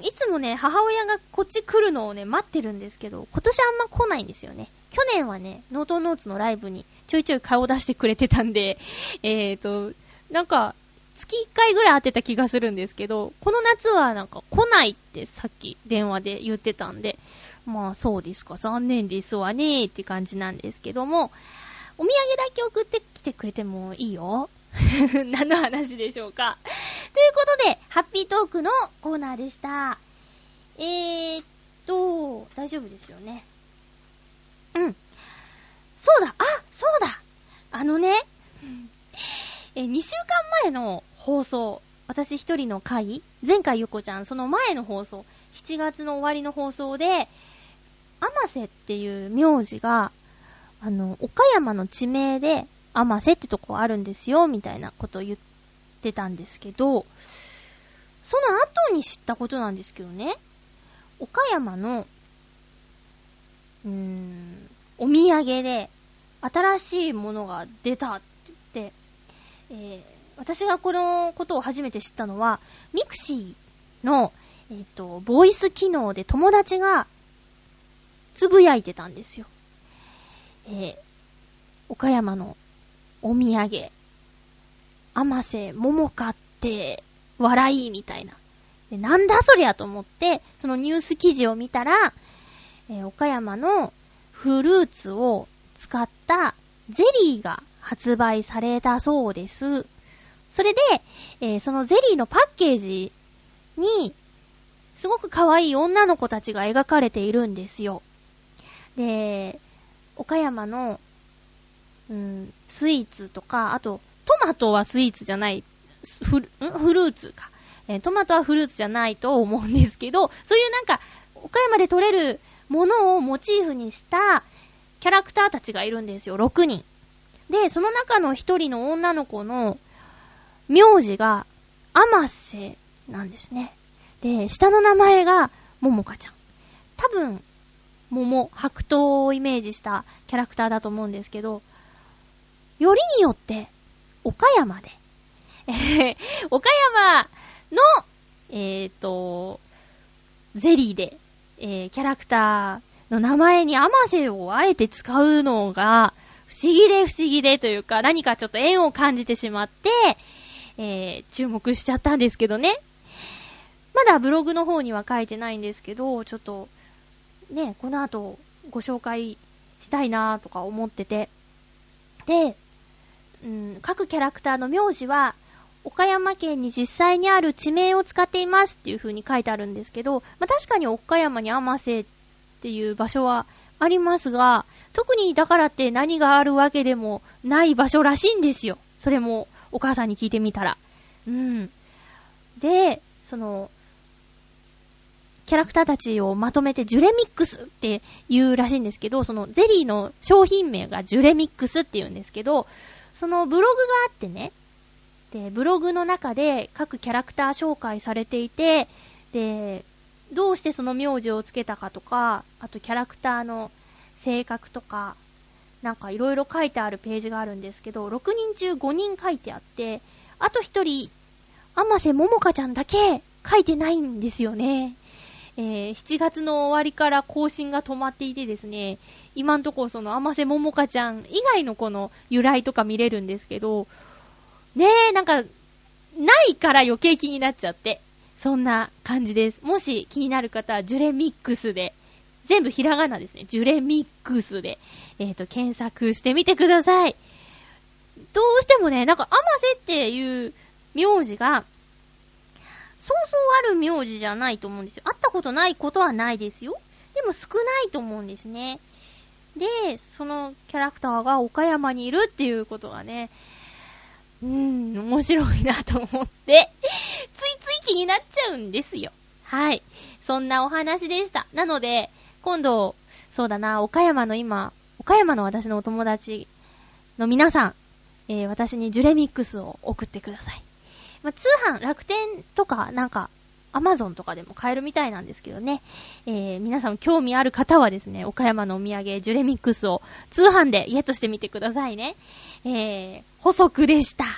いつもね、母親がこっち来るのをね、待ってるんですけど、今年あんま来ないんですよね。去年はね、ノートノーツのライブにちょいちょい顔出してくれてたんで、えーと、なんか、月1回ぐらい会ってた気がするんですけど、この夏はなんか来ないってさっき電話で言ってたんで、まあそうですか、残念ですわねーって感じなんですけども、お土産だけ送ってきてくれてもいいよ。何の話でしょうか。ということで、ハッピートークのコーナーでした。えーっと、大丈夫ですよね。うん。そうだ、あ、そうだ。あのね、え、2週間前の放送、私一人の回、前回ゆこちゃん、その前の放送、7月の終わりの放送で、甘瀬っていう名字が、あの、岡山の地名で、甘瀬ってとこあるんですよ、みたいなことを言ってたんですけど、その後に知ったことなんですけどね、岡山の、うーん、お土産で、新しいものが出たって言って、えー、私がこのことを初めて知ったのは、ミクシーの、えっ、ー、と、ボイス機能で友達が、つぶやいてたんですよ。えー、岡山のお土産、甘瀬桃かって笑いみたいな。で、なんだそりゃと思って、そのニュース記事を見たら、えー、岡山のフルーツを使ったゼリーが発売されたそうです。それで、えー、そのゼリーのパッケージに、すごく可愛い女の子たちが描かれているんですよ。で、岡山の、うん、スイーツとか、あと、トマトはスイーツじゃない、フル、フルーツか。えー、トマトはフルーツじゃないと思うんですけど、そういうなんか、岡山で採れるものをモチーフにしたキャラクターたちがいるんですよ、6人。で、その中の1人の女の子の名字が、アマセなんですね。で、下の名前が、ももかちゃん。多分、桃、白桃をイメージしたキャラクターだと思うんですけど、よりによって、岡山で、えー、岡山の、えっ、ー、と、ゼリーで、えー、キャラクターの名前にアマセをあえて使うのが、不思議で不思議でというか、何かちょっと縁を感じてしまって、えー、注目しちゃったんですけどね。まだブログの方には書いてないんですけど、ちょっと、ね、この後ご紹介したいなとか思ってて。で、うん、各キャラクターの名字は、岡山県に実際にある地名を使っていますっていう風に書いてあるんですけど、まあ、確かに岡山に甘瀬っていう場所はありますが、特にだからって何があるわけでもない場所らしいんですよ。それもお母さんに聞いてみたら。うん。で、その、キャラクターたちをまとめてジュレミックスって言うらしいんですけど、そのゼリーの商品名がジュレミックスって言うんですけど、そのブログがあってね、で、ブログの中で各キャラクター紹介されていて、で、どうしてその名字をつけたかとか、あとキャラクターの性格とか、なんかいろいろ書いてあるページがあるんですけど、6人中5人書いてあって、あと1人、甘瀬ももかちゃんだけ書いてないんですよね。えー、7月の終わりから更新が止まっていてですね、今んとこその甘瀬ももかちゃん以外のこの由来とか見れるんですけど、ねえ、なんか、ないから余計気になっちゃって。そんな感じです。もし気になる方は、ジュレミックスで、全部ひらがなですね。ジュレミックスで、えっ、ー、と、検索してみてください。どうしてもね、なんか、甘瀬っていう名字が、そうそうある名字じゃないと思うんですよ。会ったことないことはないですよ。でも少ないと思うんですね。で、そのキャラクターが岡山にいるっていうことがね、うーん、面白いなと思って、ついつい気になっちゃうんですよ。はい。そんなお話でした。なので、今度、そうだな、岡山の今、岡山の私のお友達の皆さん、えー、私にジュレミックスを送ってください。まあ、通販、楽天とか、なんか、アマゾンとかでも買えるみたいなんですけどね。えー、皆さん興味ある方はですね、岡山のお土産、ジュレミックスを通販でゲットしてみてくださいね。えー、補足でした。さ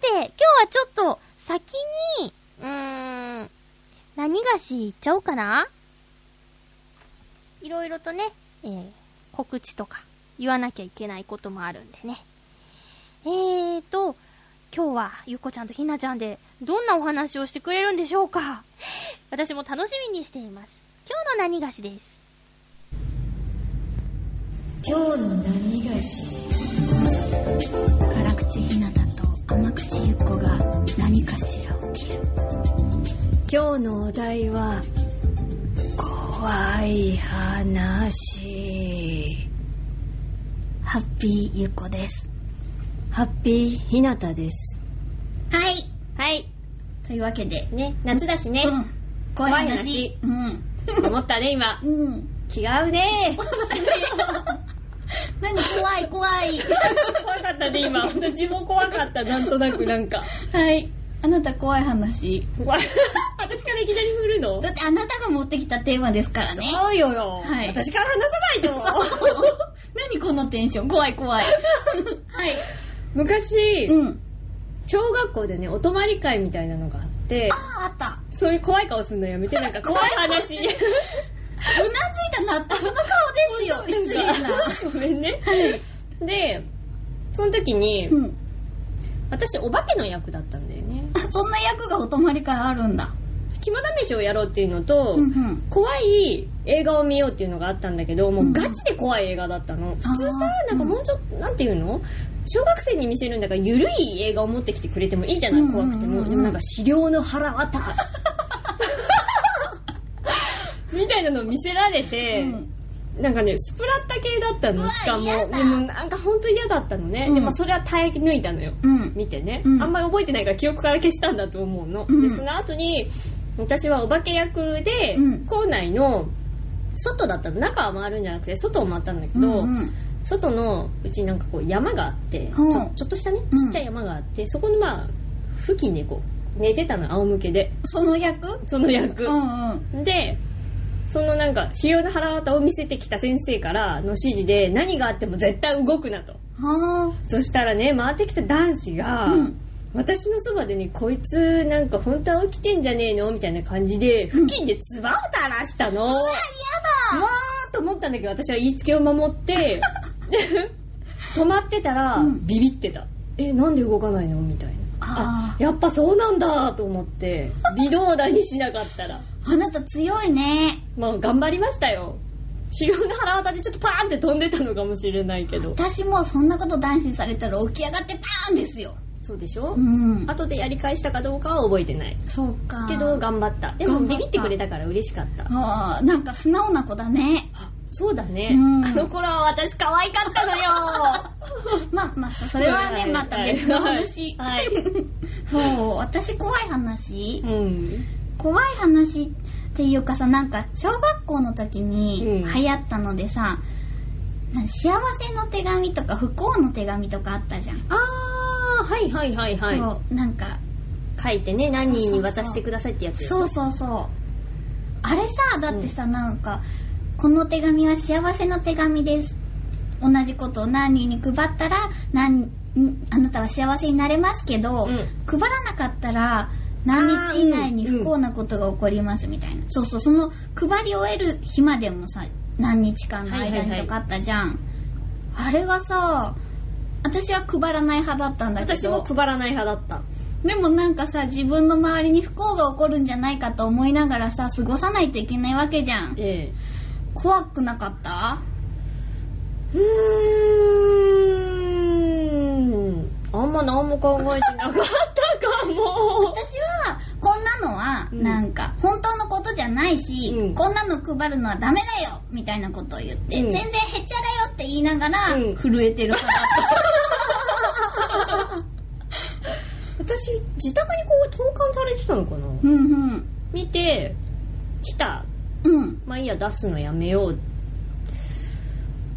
て、今日はちょっと先に、うーん、何菓子いっちゃおうかないろいろとね、えー、告知とか言わなきゃいけないこともあるんでね。えーと、今日はゆっこちゃんとひなちゃんでどんなお話をしてくれるんでしょうか？私も楽しみにしています。今日の何菓子です？今日の何菓子？辛口ひなた甘口ゆっこが何かしら起きる。今日のお題は怖い話。ハッピーゆっこですハッピーひなたです。はいはい。というわけで、ね、夏だしね。うん怖い話うん思ったね、今。うん違うね。何怖い怖い怖かったね、今。私も怖かった、なんとなくなんか。はいあなた怖い話怖い。私からいきなり振るの？だってあなたが持ってきたテーマですからねそうよよ。はい私から話さないと。何このテンション怖い怖いはい昔、うん。小学校でね、お泊まり会みたいなのがあって、ああった。そういう怖い顔すんのやめて、なんか 怖い話。うなずいた納得の顔ですよ失礼な。ごめんね。で、その時に、うん。私、お化けの役だったんだよね。あそんな役がお泊まり会あるんだ。肝試しをやろうっていうのと、うんうん。怖い映画を見ようっていうのがあったんだけどもうガチで怖い映画だったの、普通さなんかもうちょっとなんていうの？小学生に見せるんだからゆるい映画を持ってきてくれてもいいじゃないうんうんうん怖くても。でもなんか資料の腹渡 みたいなのを見せられて、うん。なんかねスプラッタ系だったの。しかもでもなんか本当嫌だったのね、うん。でもそれは耐え抜いたのよ、うん。見てね、うん。あんまり覚えてないから記憶から消したんだと思うの、うん。でその後に私はお化け役でうん。校内の外だったの。中は回るんじゃなくて外を回ったんだけど、うんうん外のうちなんかこう山があってちょちょっとしたねうん。ちっちゃい山があって、そこのまあ付近でこう寝てたの仰向けで。その役？その役、うんうん。でそのなんか腫瘍の腹渡を見せてきた先生からの指示で何があっても絶対動くなと。はそしたらね回ってきた男子が、うん。私のそばでねこいつなんか本当は起きてんじゃねえの？みたいな感じで付近で唾を垂らしたの、うわーと思ったんだけど私は言いつけを守って 止まってたら、うん。ビビってた。えなんで動かないの？みたいな。あやっぱそうなんだと思って微動だにしなかったら。あなた強いね。まあ頑張りましたよ。腫瘍の腹渡でちょっとパーンって飛んでたのかもしれないけど。私もそんなこと男子にされたら起き上がってパーンですよ。そうでしょ、うん。後でやり返したかどうかは覚えてない。そうか。けど頑張った。でもビビってくれたから嬉しかった。あーなんか素直な子だね。あそうだね、うん。あの頃は私可愛かったのよ。まあまあそそれはねまた別の話。はい、は いそう私怖い話。うん。怖い話っていうかさなんか小学校の時にうん。流行ったのでさ、な幸せの手紙とか不幸の手紙とかあったじゃん、ああはいはいはいはい。そうなんか。書いてね何人に渡してくださいってやつよそうそうそう。あれさだってさ、なんかこの手紙は幸せの手紙です。同じことを何人に配ったら何んあなたは幸せになれますけど、うん。配らなかったら何日以内に不幸なことが起こりますみたいな、そうそうその配り終える日までもさ何日間の間にとかあったじゃん、あれがさ私は配らない派だったんだけ私もど配らない派だった。でもなんかさ自分の周りに不幸が起こるんじゃないかと思いながらさ過ごさないといけないわけじゃん。ええ怖くなかった？うーん。あんま何も考えてなかったかも。私はこんなのはうんなんか本当のことじゃないし、うん。こんなの配るのはダメだよみたいなことを言って、うん。全然へっちゃらよって言いながら、うん。震えてる派だっ私自宅にこう投函されてたのかな？たうんうん。見て来たうん。まあいいや出すのやめよう。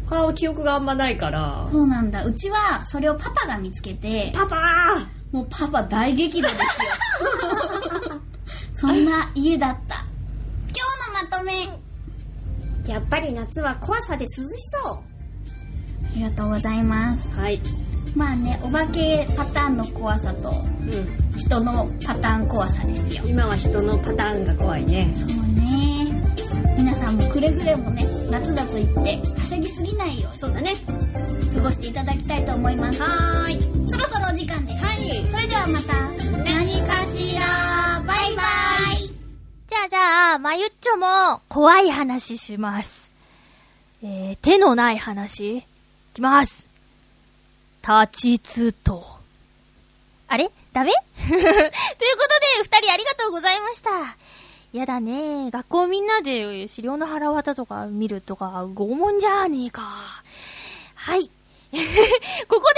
からは記憶があんまないから。そうなんだ。うちはそれをパパが見つけてパパもうパパ大激怒ですよ。そんな家だった。今日のまとめ。やっぱり夏は怖さで涼しそありがとうございます。うはい。まあねお化けパターンの怖さとう人のパターン怖さですよ。ん今は人のパターンが怖いね。そうね皆さんもくれぐれもね夏だと言ってはしゃぎすぎないよそうだね。うに過ごしていただきたいと思います。はーい。そろそろお時間です。はい。それではまた何かしら。バイバイ。じゃあじゃあ、まゆっちょも怖い話します。えー、手のない話いきます。立ちつと。あれ？ダメ？ということで、二人ありがとうございました。やだね学校みんなで資料の腹渡とか見るとか、拷問じゃねえか。はい。ここ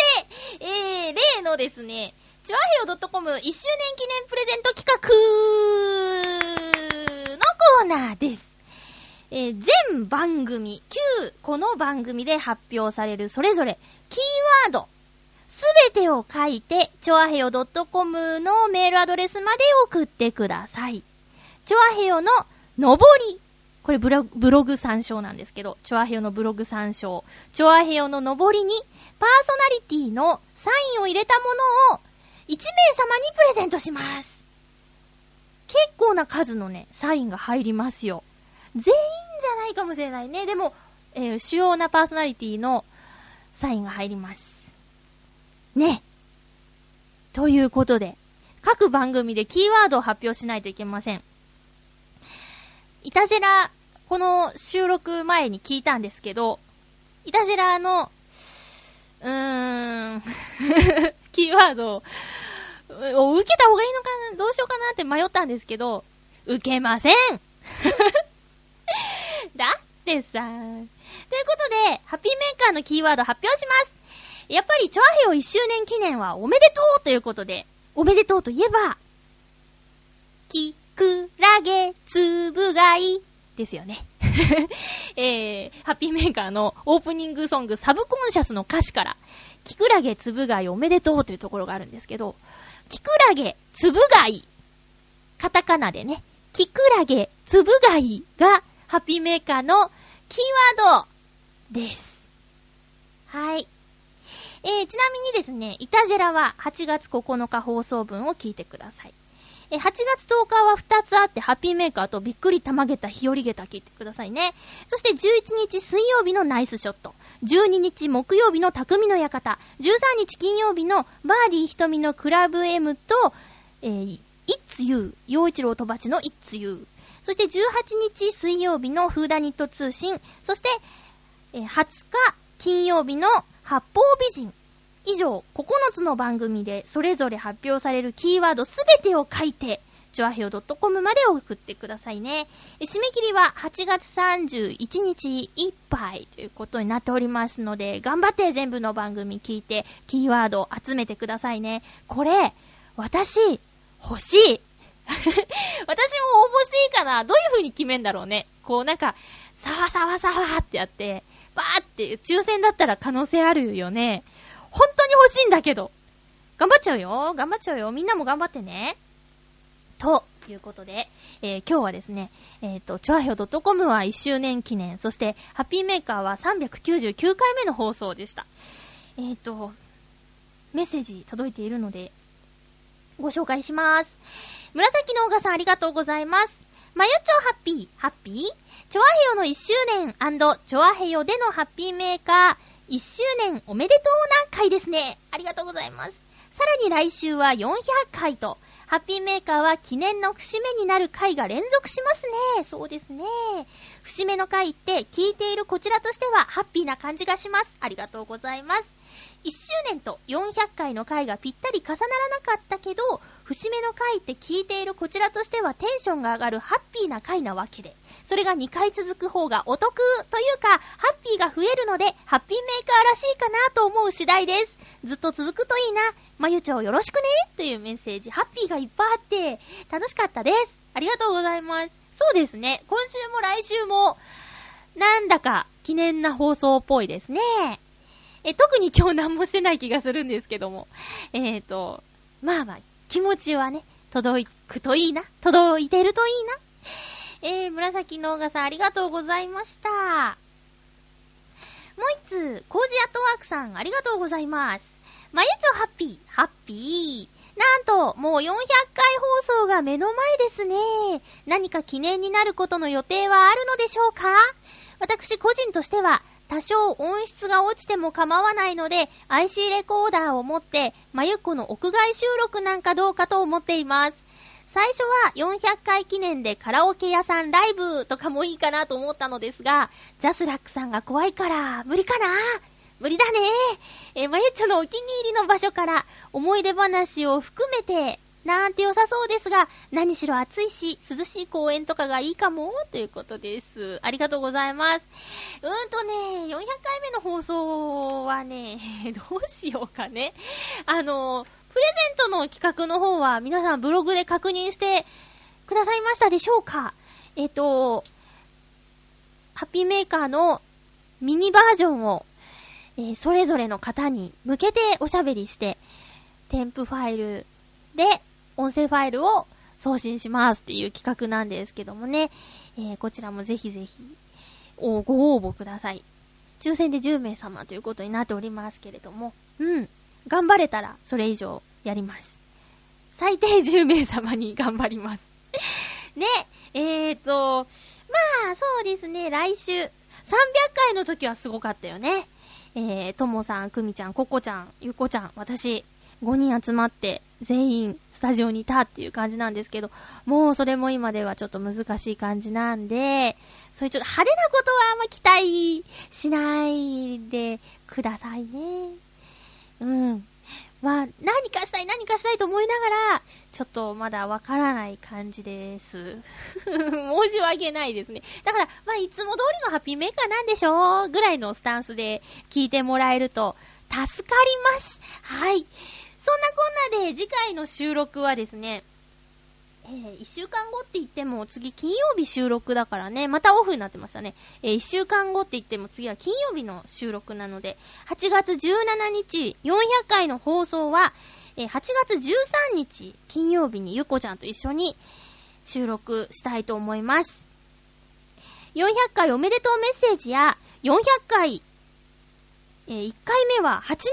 で、えー、例のですね、チュアヘオ .com 1周年記念プレゼント企画のコーナーです。えー全番組、旧この番組で発表されるそれぞれ、キーワード、すべてを書いて、チョアヘヨ .com のメールアドレスまで送ってください。チョアヘヨの上り。これブロブログ参照なんですけど、チョアヘヨのブログ参照。チョアヘヨの上りに、パーソナリティのサインを入れたものを、1名様にプレゼントします。結構な数のね、サインが入りますよ。全員じゃないかもしれないね。でも、えー主要なパーソナリティのサインが入ります。ね。ということで、各番組でキーワードを発表しないといけません。いたじら、この収録前に聞いたんですけど、いたじらの、うーん、キーワードを、受けた方がいいのかなどうしようかなって迷ったんですけど、受けません だってさ。ということで、ハッピーメーカーのキーワード発表します。やっぱり、チョアヘヨ1周年記念はおめでとうということで、おめでとうといえば、きくらげつぶがいですよね。えー、ハッピーメーカーのオープニングソングサブコンシャスの歌詞から、きくらげつぶがいおめでとうというところがあるんですけど、きくらげつぶがい、カタカナでね、きくらげつぶがいがハッピーメーカーのキーワードです。はい。えー、ちなみにですね、イタジェラは8月9日放送分を聞いてください。え、8月10日は2つあって、ハッピーメーカーとびっくりたまげた日和げた聞いてくださいね。そして11日水曜日のナイスショット。12日木曜日の匠の館。13日金曜日のバーディー瞳のクラブ M と、えー、It's You。陽一郎とばちの It's You。そして18日水曜日のフーダニット通信。そして、えー20日金曜日の八方美人。以上、9つの番組でそれぞれ発表されるキーワードすべてを書いて、チョアヘオ .com まで送ってくださいね。締め切りは8月31日いっぱいということになっておりますので、頑張って全部の番組聞いて、キーワードを集めてくださいね。これ、私、欲しい。私も応募していいかなどういう風に決めんだろうね。こうなんか、さわさわさわってやって、バーって抽選だったら可能性あるよね。本当に欲しいんだけど。頑張っちゃうよ。頑張っちゃうよ。みんなも頑張ってね。ということで、えー今日はですね、えっ、と、チョアヘオ .com は1周年記念、そして、ハッピーメーカーは399回目の放送でした。えっ、と、メッセージ届いているので、ご紹介します。紫のオガさんありがとうございます。まゆちょハッピー、ハッピー？チョアヘヨの1周年チョアヘヨでのハッピーメーカー1周年おめでとうな回ですね。ありがとうございます。さらに来週は400回と、ハッピーメーカーは記念の節目になる回が連続しますね。そうですね。節目の回って聞いているこちらとしてはハッピーな感じがします。ありがとうございます。1周年と400回の回がぴったり重ならなかったけど、節目の回って聞いているこちらとしてはテンションが上がるハッピーな回なわけで、それが2回続く方がお得というか、ハッピーが増えるので、ハッピーメーカーらしいかなと思う次第です。ずっと続くといいな。まゆちょよろしくねというメッセージ、ハッピーがいっぱいあって、楽しかったです。ありがとうございます。そうですね。今週も来週も、なんだか記念な放送っぽいですね。え、特に今日何もしてない気がするんですけども。えっ、ー、と、まあまあ、気持ちはね、届くといいな。届いてるといいな。えー、紫のオガさんありがとうございました。もう一つ、コージアットワークさんありがとうございます。まゆちょハッピー、ハッピー。なんと、もう400回放送が目の前ですね。何か記念になることの予定はあるのでしょうか？私個人としては、多少音質が落ちても構わないので、IC レコーダーを持って、まゆっこの屋外収録なんかどうかと思っています。最初は400回記念でカラオケ屋さんライブとかもいいかなと思ったのですが、ジャスラックさんが怖いから無理かな？無理だね。え、まゆっちょのお気に入りの場所から思い出話を含めて、なんて良さそうですが、何しろ暑いし、涼しい公園とかがいいかも、ということです。ありがとうございます。うんとね、400回目の放送はね、どうしようかね。あの、プレゼントの企画の方は皆さんブログで確認してくださいましたでしょうかえっと、ハッピーメーカーのミニバージョンを、えー、それぞれの方に向けておしゃべりして、添付ファイルで音声ファイルを送信しますっていう企画なんですけどもね、えー、こちらもぜひぜひ、ご応募ください。抽選で10名様ということになっておりますけれども、うん。頑張れたらそれ以上やります。最低10名様に頑張ります。ね、えーと、まあ、そうですね、来週、300回の時はすごかったよね。えー、ともさん、くみちゃん、ここちゃん、ゆこちゃん、私、5人集まって全員スタジオにいたっていう感じなんですけど、もうそれも今ではちょっと難しい感じなんで、そういうちょっと派手なことはあんま期待しないでくださいね。うん。まあ、何かしたい何かしたいと思いながら、ちょっとまだわからない感じです。申し訳ないですね。だから、まあ、いつも通りのハッピーメーカーなんでしょうぐらいのスタンスで聞いてもらえると助かります。はい。そんなこんなで次回の収録はですね、えー、1週間後って言っても次金曜日収録だからね、またオフになってましたね。えー、1週間後って言っても次は金曜日の収録なので、8月17日400回の放送は、えー、8月13日金曜日にゆこちゃんと一緒に収録したいと思います。400回おめでとうメッセージや400回、えー、1回目は8年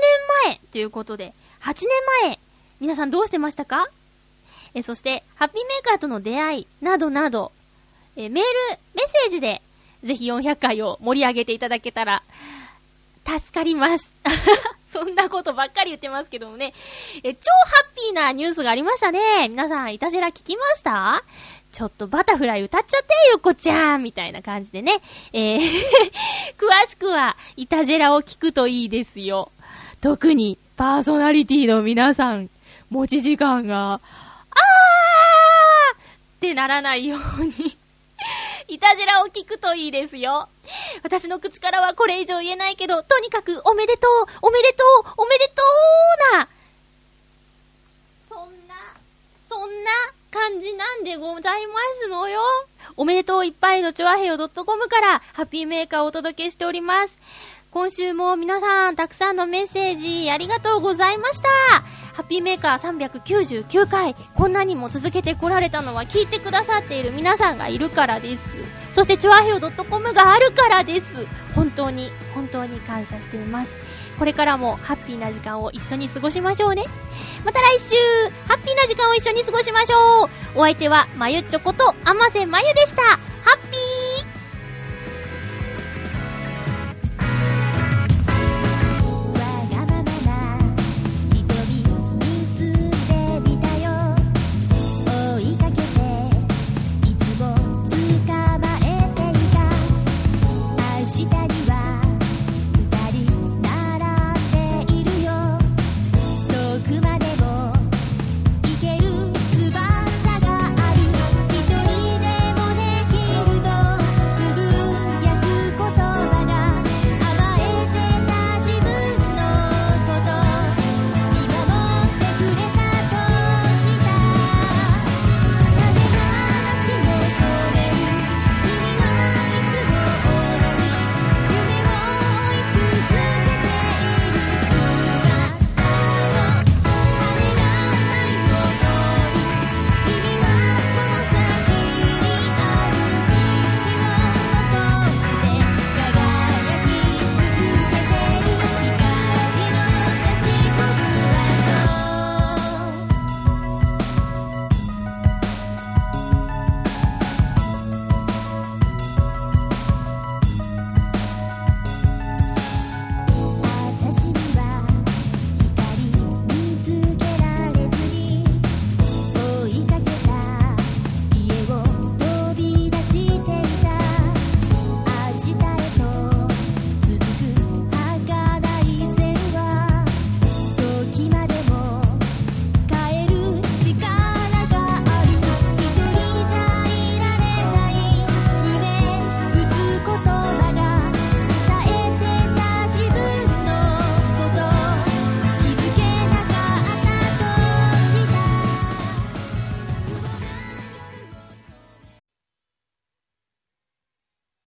前ということで、8年前、皆さんどうしてましたか？えそして、ハッピーメーカーとの出会い、などなど、えメール、メッセージで、ぜひ400回を盛り上げていただけたら、助かります。そんなことばっかり言ってますけどもね。え、超ハッピーなニュースがありましたね。皆さん、いたじら聞きました？ちょっとバタフライ歌っちゃってよ、こちゃんみたいな感じでね。えー 詳しくは、いたじらを聞くといいですよ。特に、パーソナリティの皆さん、持ち時間があーってならないように いたじらを聞くといいですよ。私の口からはこれ以上言えないけど、とにかくおめでとう、おめでとう、おめでとうな、そんな、そんな感じなんでございますのよ。おめでとういっぱいのチョアヘヨ .com からハッピーメーカーをお届けしております。今週も皆さんたくさんのメッセージありがとうございました。ハッピーメーカー399回、こんなにも続けてこられたのは聞いてくださっている皆さんがいるからです。そして、チョアヘオ .com があるからです。本当に、本当に感謝しています。これからもハッピーな時間を一緒に過ごしましょうね。また来週、ハッピーな時間を一緒に過ごしましょう。お相手は、まゆちょこと、あませまゆでした。ハッピー